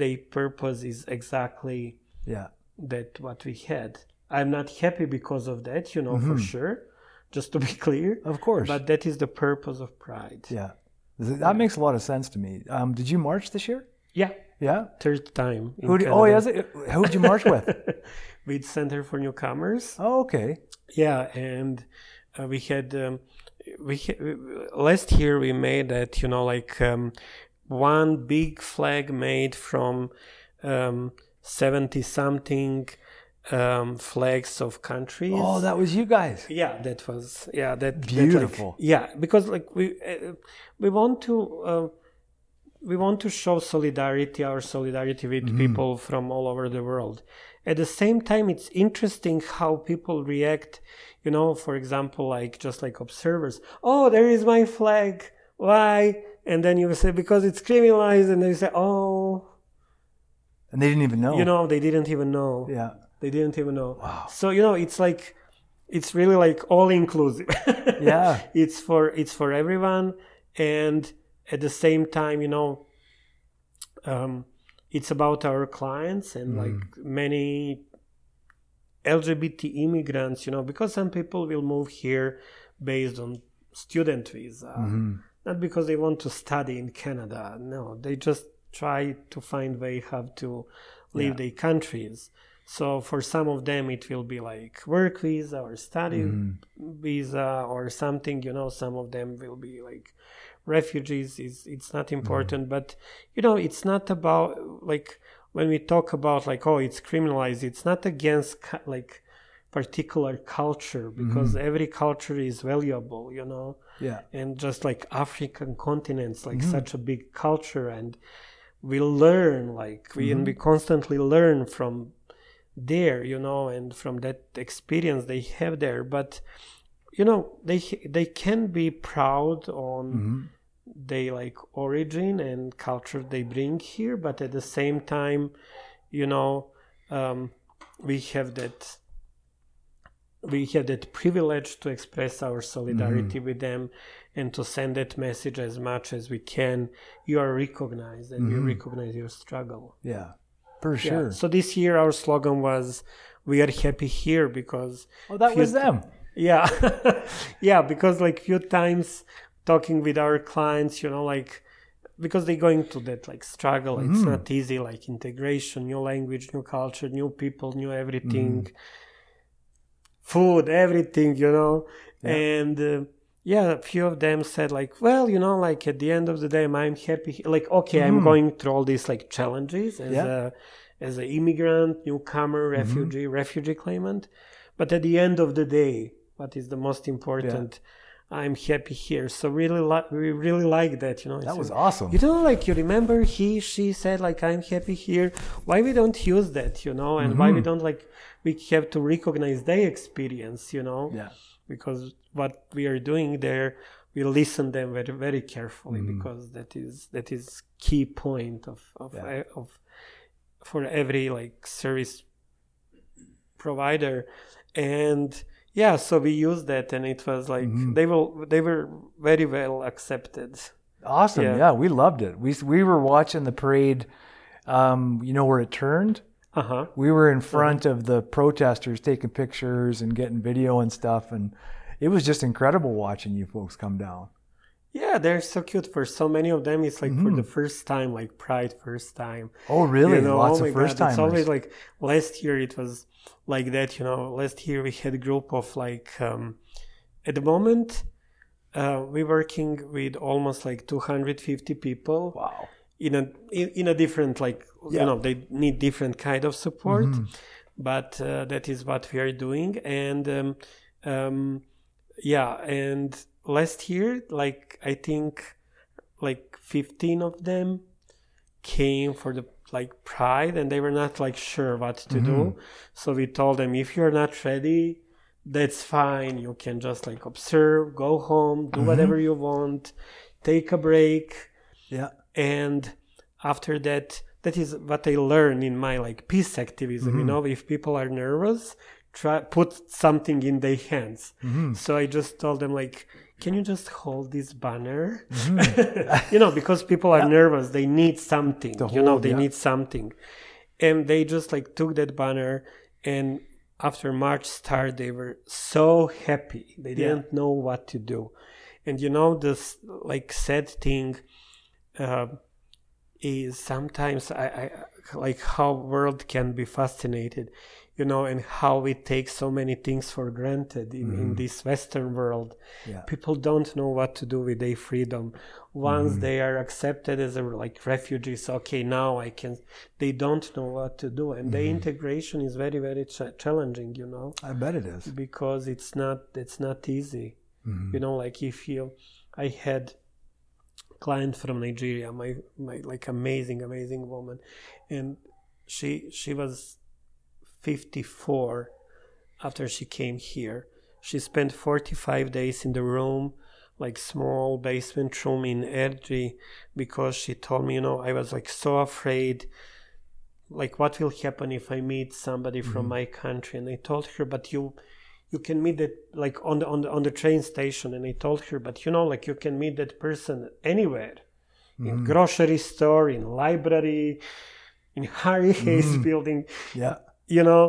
the purpose is exactly Yeah. That what we had i'm not happy because of that you know Mm-hmm. for sure just to be clear Of course. but that is the purpose of pride yeah. Th- That makes a lot of sense to me. Um, did you march this year? yeah Yeah. third time Who did, oh, yes. Who did you march with? with center for newcomers Oh, okay. Yeah, and uh, we had um, we ha- last year we made that you know like um, one big flag made from um, seventy something um, flags of countries. Oh, that was you guys. yeah, that was yeah that that, like- Beautiful. yeah, because like we uh, we want to. Uh, we want to show solidarity, our solidarity with Mm-hmm. people from all over the world. At the same time, it's interesting how people react. You know, for example, like just like observers. Oh, there is my flag. Why? And then you say because it's criminalized, and they say, oh, And they didn't even know. you know, they didn't even know. Yeah. They didn't even know. Wow. So you know, it's like it's really like all inclusive. Yeah. it's for it's for everyone, and at the same time, you know, um, it's about our clients and like many LGBT immigrants. You know, because some people will move here based on student visa, not because they want to study in Canada. No, they just try to find way how to leave their countries. So for some of them, it will be like work visa or study mm-hmm. visa or something. You know, some of them will be like refugees. Is it's not mm-hmm. important, but you know, it's not about like when we talk about like oh, it's criminalized. It's not against like particular culture because mm-hmm. every culture is valuable. You know Yeah. and just like african continents like such a big culture and we learn like we and we mm-hmm. constantly learn from there you know and from that experience they have there. But you know they they can be proud on mm-hmm. they like origin and culture they bring here but at the same time you know um, we have that we have that privilege to express our solidarity mm-hmm. with them and to send that message as much as we can you are recognized and we recognize your struggle Yeah. For Yeah. sure. so this year our slogan was we are happy here because Oh, that was them. yeah yeah because like few times talking with our clients you know like because they're going to that like struggle it's Mm-hmm. not easy like integration new language new culture new people new everything Mm-hmm. food everything you know and uh, yeah a few of them said like well you know like at the end of the day i'm happy like okay i'm going through all these like challenges as Mm-hmm. Yeah. Mm-hmm. a as an immigrant newcomer refugee refugee claimant but at the end of the day what is the most important i'm happy here so really like we really like that you know That was awesome. you know like you remember he she said like i'm happy here why we don't use that you know and Mm-hmm. why we don't like we have to recognize their experience you know Yeah. Because what we are doing there we listen them very very carefully Mhm. because that is that is key point of of, Yeah. of for every like service provider and yeah so we used that and it was like Mhm. they will they were very well accepted Awesome. Yeah. Yeah. we loved it. We we were watching the parade. Um, you know where it turned? Uh-huh We were in front of the protesters taking pictures and getting video and stuff, and it was just incredible watching you folks come down. yeah they're so cute for so many of them it's like for Mhm. the first time like pride first time Oh, really? You know, Lots oh of first God, It's always like last year it was like that, you know. Last year we had a group of like um, at the moment uh, we're working with almost like 250 people wow. in a in, in a different like Yeah. you know they need different kind of support, Mhm. but uh, that is what we are doing and um, um, yeah and last year like I think like 15 of them came for the like pride and they were not like sure what to do so we told them if you're not ready that's fine you can just like observe go home do whatever you want take a break Yeah. and after that that is what i learned in my like peace activism you mm-hmm. know if people are nervous try put something in their hands. Mm-hmm. So i just told them like can you just hold this banner? Mm-hmm. You know because people are nervous they need something To you know they yeah. need something. And they just like took that banner and after march start they were so happy. They Yeah. didn't know what to do. And you know this like sad thing uh, is sometimes I, I like how world can be fascinated you know and how we take so many things for granted in, in mm-hmm. this western world. Yeah. people don't know what to do with their freedom. Once mm-hmm. they are accepted as a, like refugees okay now i can they don't know what to do. And the mm-hmm. integration is very very ch- challenging you know? I bet it is. because it's not it's not easy. You know like if you i had client from nigeria my my like amazing amazing woman. And she she was 54 after she came here. She spent 45 days in the room like small basement room in Airdrie because she told me you know i was like so afraid like what will happen if i meet somebody from mm-hmm. my country? And i told her but you you can meet that like on the on the on the train station and i told her but you know like you can meet that person anywhere. In mm. grocery store in library in harry mm. hays building. Yeah. you know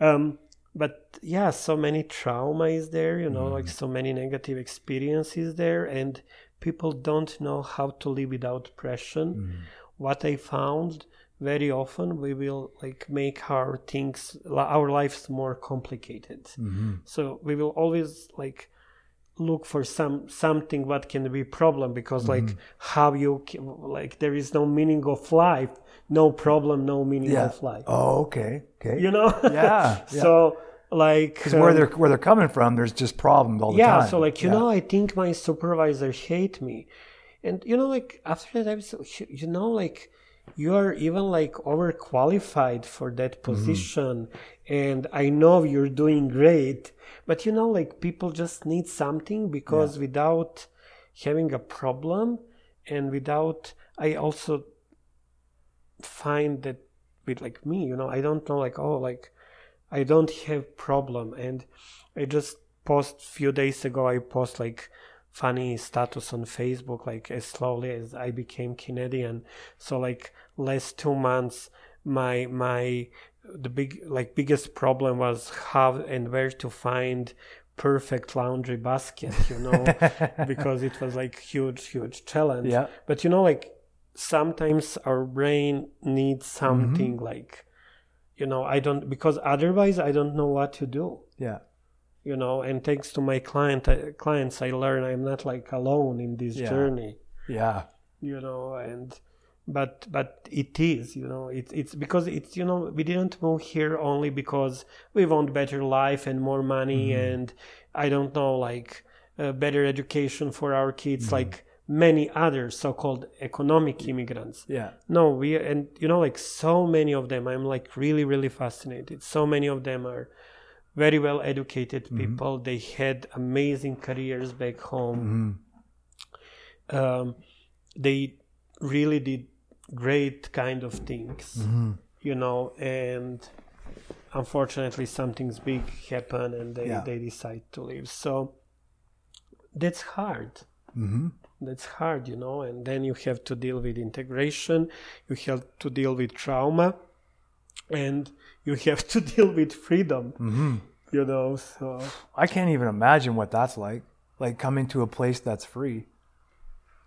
um but yeah so many trauma is there you know like mm. so many negative experiences there and people don't know how to live without depression what i found very often we will like make our things our lives more complicated so we will always like look for some something what can be problem because like how you like there is no meaning of life no problem no meaning Yeah. of life Oh, okay. Okay. you know Yeah, yeah. so like Because where um, they're where they're coming from, there's just problems all the time. yeah so like you Yeah. know i think my supervisor hate me and you know like after that i was you know like you are even like overqualified for that Mm-hmm. position and i know you're doing great but you know like people just need something because without having a problem and without i also find that with like me you know i don't know like oh like i don't have problem and i just post few days ago i post like funny status on facebook like as slowly as i became canadian so like last two months my my the big like biggest problem was how and where to find perfect laundry basket you know because it was like huge huge challenge Yeah. but you know like sometimes our brain needs mm-hmm. something like you know i don't because otherwise i don't know what to do Yeah. You know and thanks to my client uh, clients i learn i'm not like alone in this Yeah. journey Yeah. you know and but but it is you know it's it's because it's you know we didn't move here only because we want better life and more money and i don't know like uh, better education for our kids like many other so-called economic immigrants Yeah. no we and you know like so many of them i'm like really really fascinated so many of them are very well educated people they had amazing careers back home um, they really did great kind of things, Mm-hmm. you know, and unfortunately something's big happened and they, Yeah. they decide to leave. So that's hard. Mm-hmm. That's hard, you know, and then you have to deal with integration, you have to deal with trauma, and you have to deal with freedom, Mm-hmm. you know. So I can't even imagine what that's like. Like coming to a place that's free.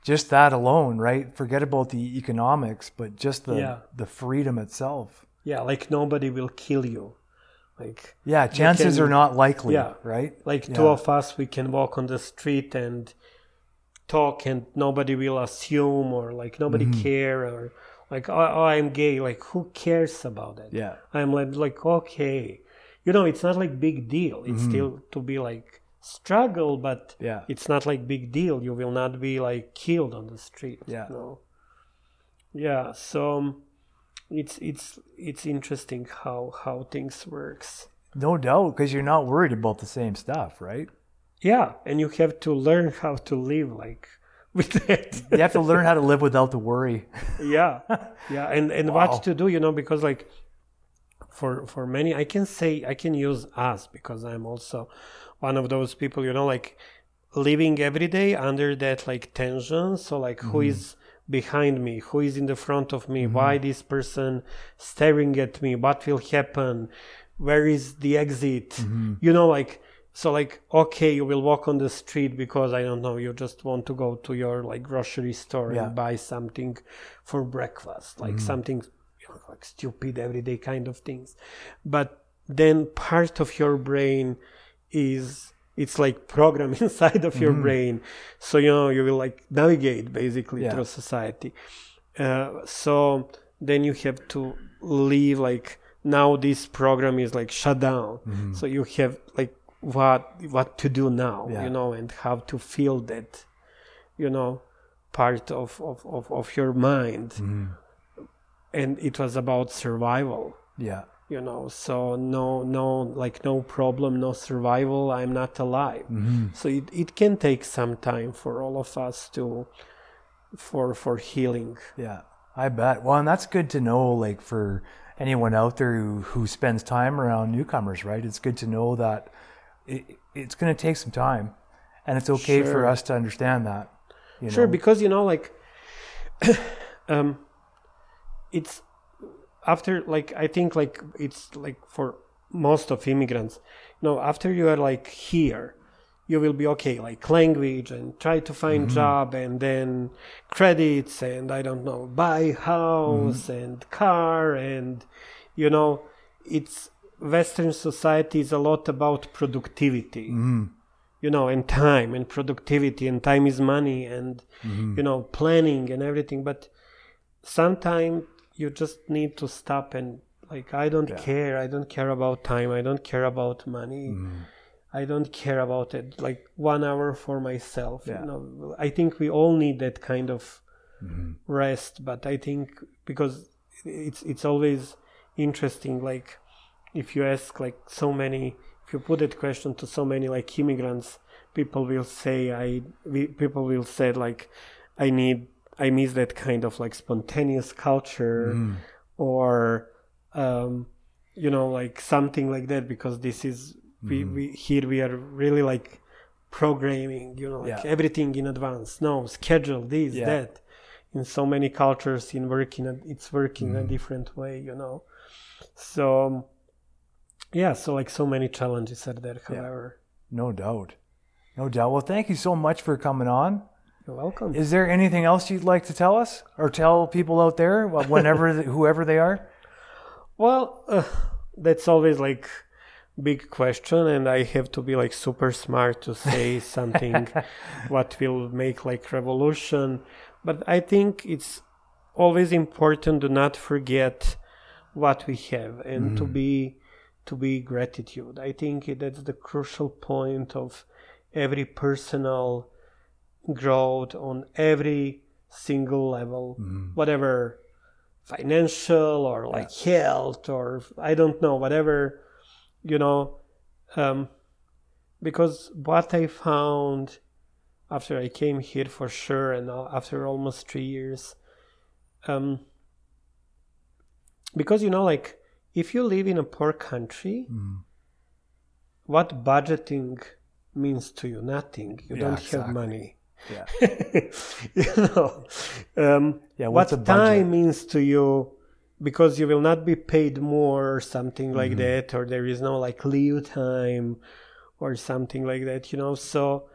Just that alone, right? Forget about the economics, but just the Yeah. the freedom itself. yeah, like nobody will kill you, like Yeah, chances can- are not likely, Yeah. right? like Yeah. two of us we can walk on the street and talk and nobody will assume or like nobody Mm-hmm. care or like oh, oh i'm gay like who cares about it Yeah. i'm like like okay you know it's not like big deal it's Mm-hmm. still to be like struggle but Yeah. it's not like big deal you will not be like killed on the street Yeah. you know? yeah so um, it's it's it's interesting how how things works No doubt, because you're not worried about the same stuff, right? yeah and you have to learn how to live like with it. You have to learn how to live without the worry. yeah. Yeah and and Wow. what to do you know because like for for many i can say i can use us because i'm also one of those people you know like living every day under that like tension. So like who mm-hmm. is behind me? Who is in the front of me? Mm-hmm. Why this person staring at me? What will happen? Where is the exit? Mm-hmm. You know like so like okay you will walk on the street because i don't know you just want to go to your like grocery store Yeah. and buy something for breakfast like mm. something you know, like stupid everyday kind of things. But then part of your brain is it's like program inside of your mm-hmm. brain. So you know you will like navigate basically Yeah. through society. Uh, so then you have to leave like now this program is like shut down. Mm-hmm. So you have like what what to do now Yeah. you know and how to feel that you know part of of, of, of your mind mm-hmm. and it was about survival Yeah. you know so no no like no problem no survival i'm not alive mm-hmm. so it, it can take some time for all of us to for for healing Yeah, I bet. Well, and that's good to know, like for anyone out there who, who spends time around newcomers, right? It's good to know that it, it's going to take some time, and it's okay for us to understand that. You sure know? because you know like um it's after like i think like it's like for most of immigrants you know after you are like here you will be okay like language and try to find job and then credits and i don't know buy house and car and you know it's western society is a lot about productivity. Mm-hmm. You know and time and productivity and time is money and mm-hmm. you know planning and everything. But sometimes you just need to stop and like i don't care. I don't care about time. I don't care about money. Mm-hmm. I don't care about it like one hour for myself Yeah. you know. I think we all need that kind of rest but i think because it's it's always interesting like if you ask like so many if you put that question to so many like immigrants people will say i we, people will say like i need i miss that kind of like spontaneous culture or um you know like something like that because this is we, we here we are really like programming you know like Yeah. everything in advance. No schedule this Yeah. that. In so many cultures in working it's working a different way you know? So um, yeah so like so many challenges are there however no doubt, no doubt. Well, thank you so much for coming on. you're welcome Is there anything else you'd like to tell us, or tell people out there, whenever, whoever they are? Well, uh, that's always like big question, and I have to be like super smart to say something what will make like revolution. But I think it's always important to not forget what we have and to be to be gratitude. I think that's the crucial point of every personal growth on every single level, whatever financial or like health or I don't know, whatever, you know, um, because what I found after I came here for sure, and after almost three years, um, because you know, like if you live in a poor country, Mm. what budgeting means to you? Nothing. You Yeah, don't exactly. have money. Yeah. you know, um, Yeah, what what's a budget? time means to you because you will not be paid more or something like Mm-hmm. that or there is no like leave time or something like that you know so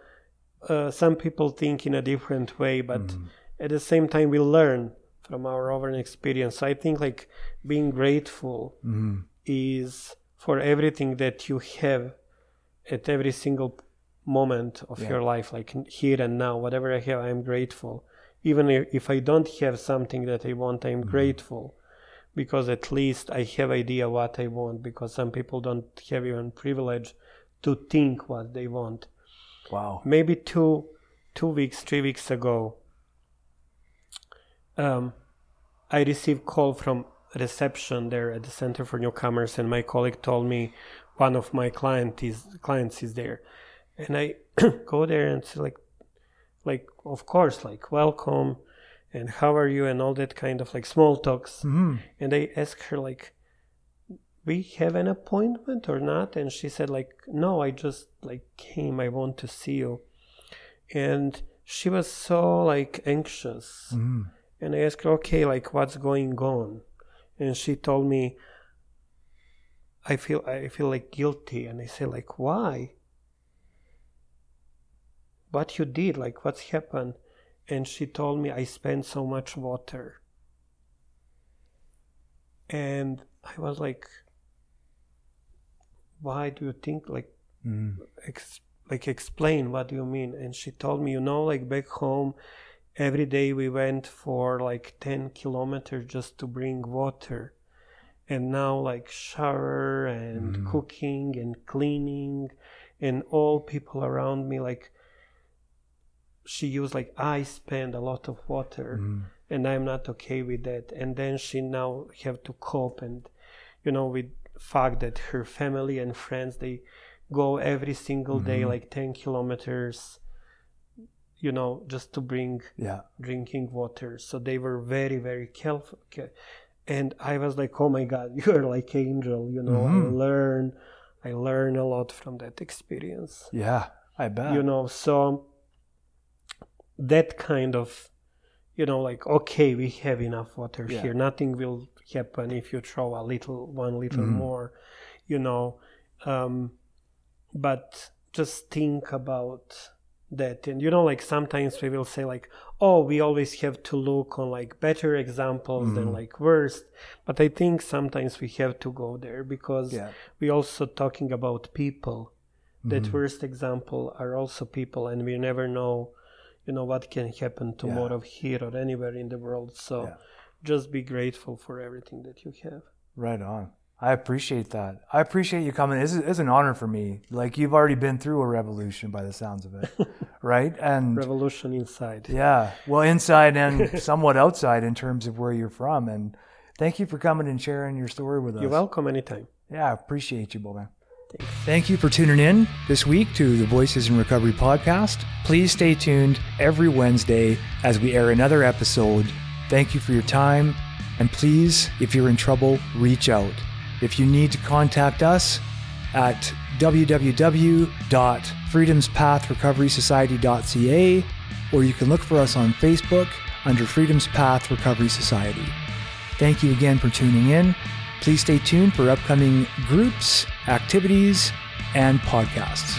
uh, some people think in a different way but Mm-hmm. at the same time we learn from our own experience i think like being grateful Mhm. is for everything that you have at every single moment of Yeah. your life like here and now whatever i have i'm grateful even if, if i don't have something that i want i'm grateful because at least i have idea what i want because some people don't have even privilege to think what they want Wow. maybe two two weeks three weeks ago um, i received call from reception there at the center for newcomers and my colleague told me one of my client is clients is there. And i go there and say like like of course like welcome and how are you and all that kind of like small talks. Mhm. and I asked her like we have an appointment or not? And she said like no I just like came. I want to see you. And she was so like anxious. Mhm. And I asked her okay like what's going on? And she told me I feel I feel like guilty. And I said like why? What you did like what's happened? And she told me I spent so much water. And I was like why do you think like Mhm. ex- like explain what do you mean? And she told me you know like back home every day we went for like 10 kilometers just to bring water and now like shower and Mm. cooking and cleaning and all people around me like she used like i spend a lot of water Mhm. and i'm not okay with that and then she now have to cope and you know with fact that her family and friends they go every single day Mhm. like 10 kilometers you know just to bring Yeah. drinking water so they were very very careful ca- and i was like oh my god you're like angel you know i Mhm. learn i learn a lot from that experience Yeah. I bet. you know so that kind of you know like okay we have enough water Yeah. here nothing will happen if you throw a little one little Mhm. more you know um but just think about that and you know like sometimes we will say like oh we always have to look on like better examples than Mhm. like worst but i think sometimes we have to go there because Yeah. we also talking about people that Mhm. worst example are also people and we never know you know what can happen tomorrow here or anywhere in the world so Yeah. just be grateful for everything that you have Right on. I appreciate that. I appreciate you coming. It's, it's an honor for me. Like you've already been through a revolution by the sounds of it, right? And revolution inside yeah, well, inside and somewhat outside in terms of where you're from. And thank you for coming and sharing your story with us. you're welcome anytime Yeah, I appreciate you, Bowman. Thank you for tuning in this week to the Voices in Recovery podcast. Please stay tuned every Wednesday as we air another episode. Thank you for your time. And please, if you're in trouble, reach out. If you need to contact us at www.freedomspathrecoverysociety.ca or you can look for us on Facebook under Freedom's Path Recovery Society. Thank you again for tuning in. Please stay tuned for upcoming groups, activities, and podcasts.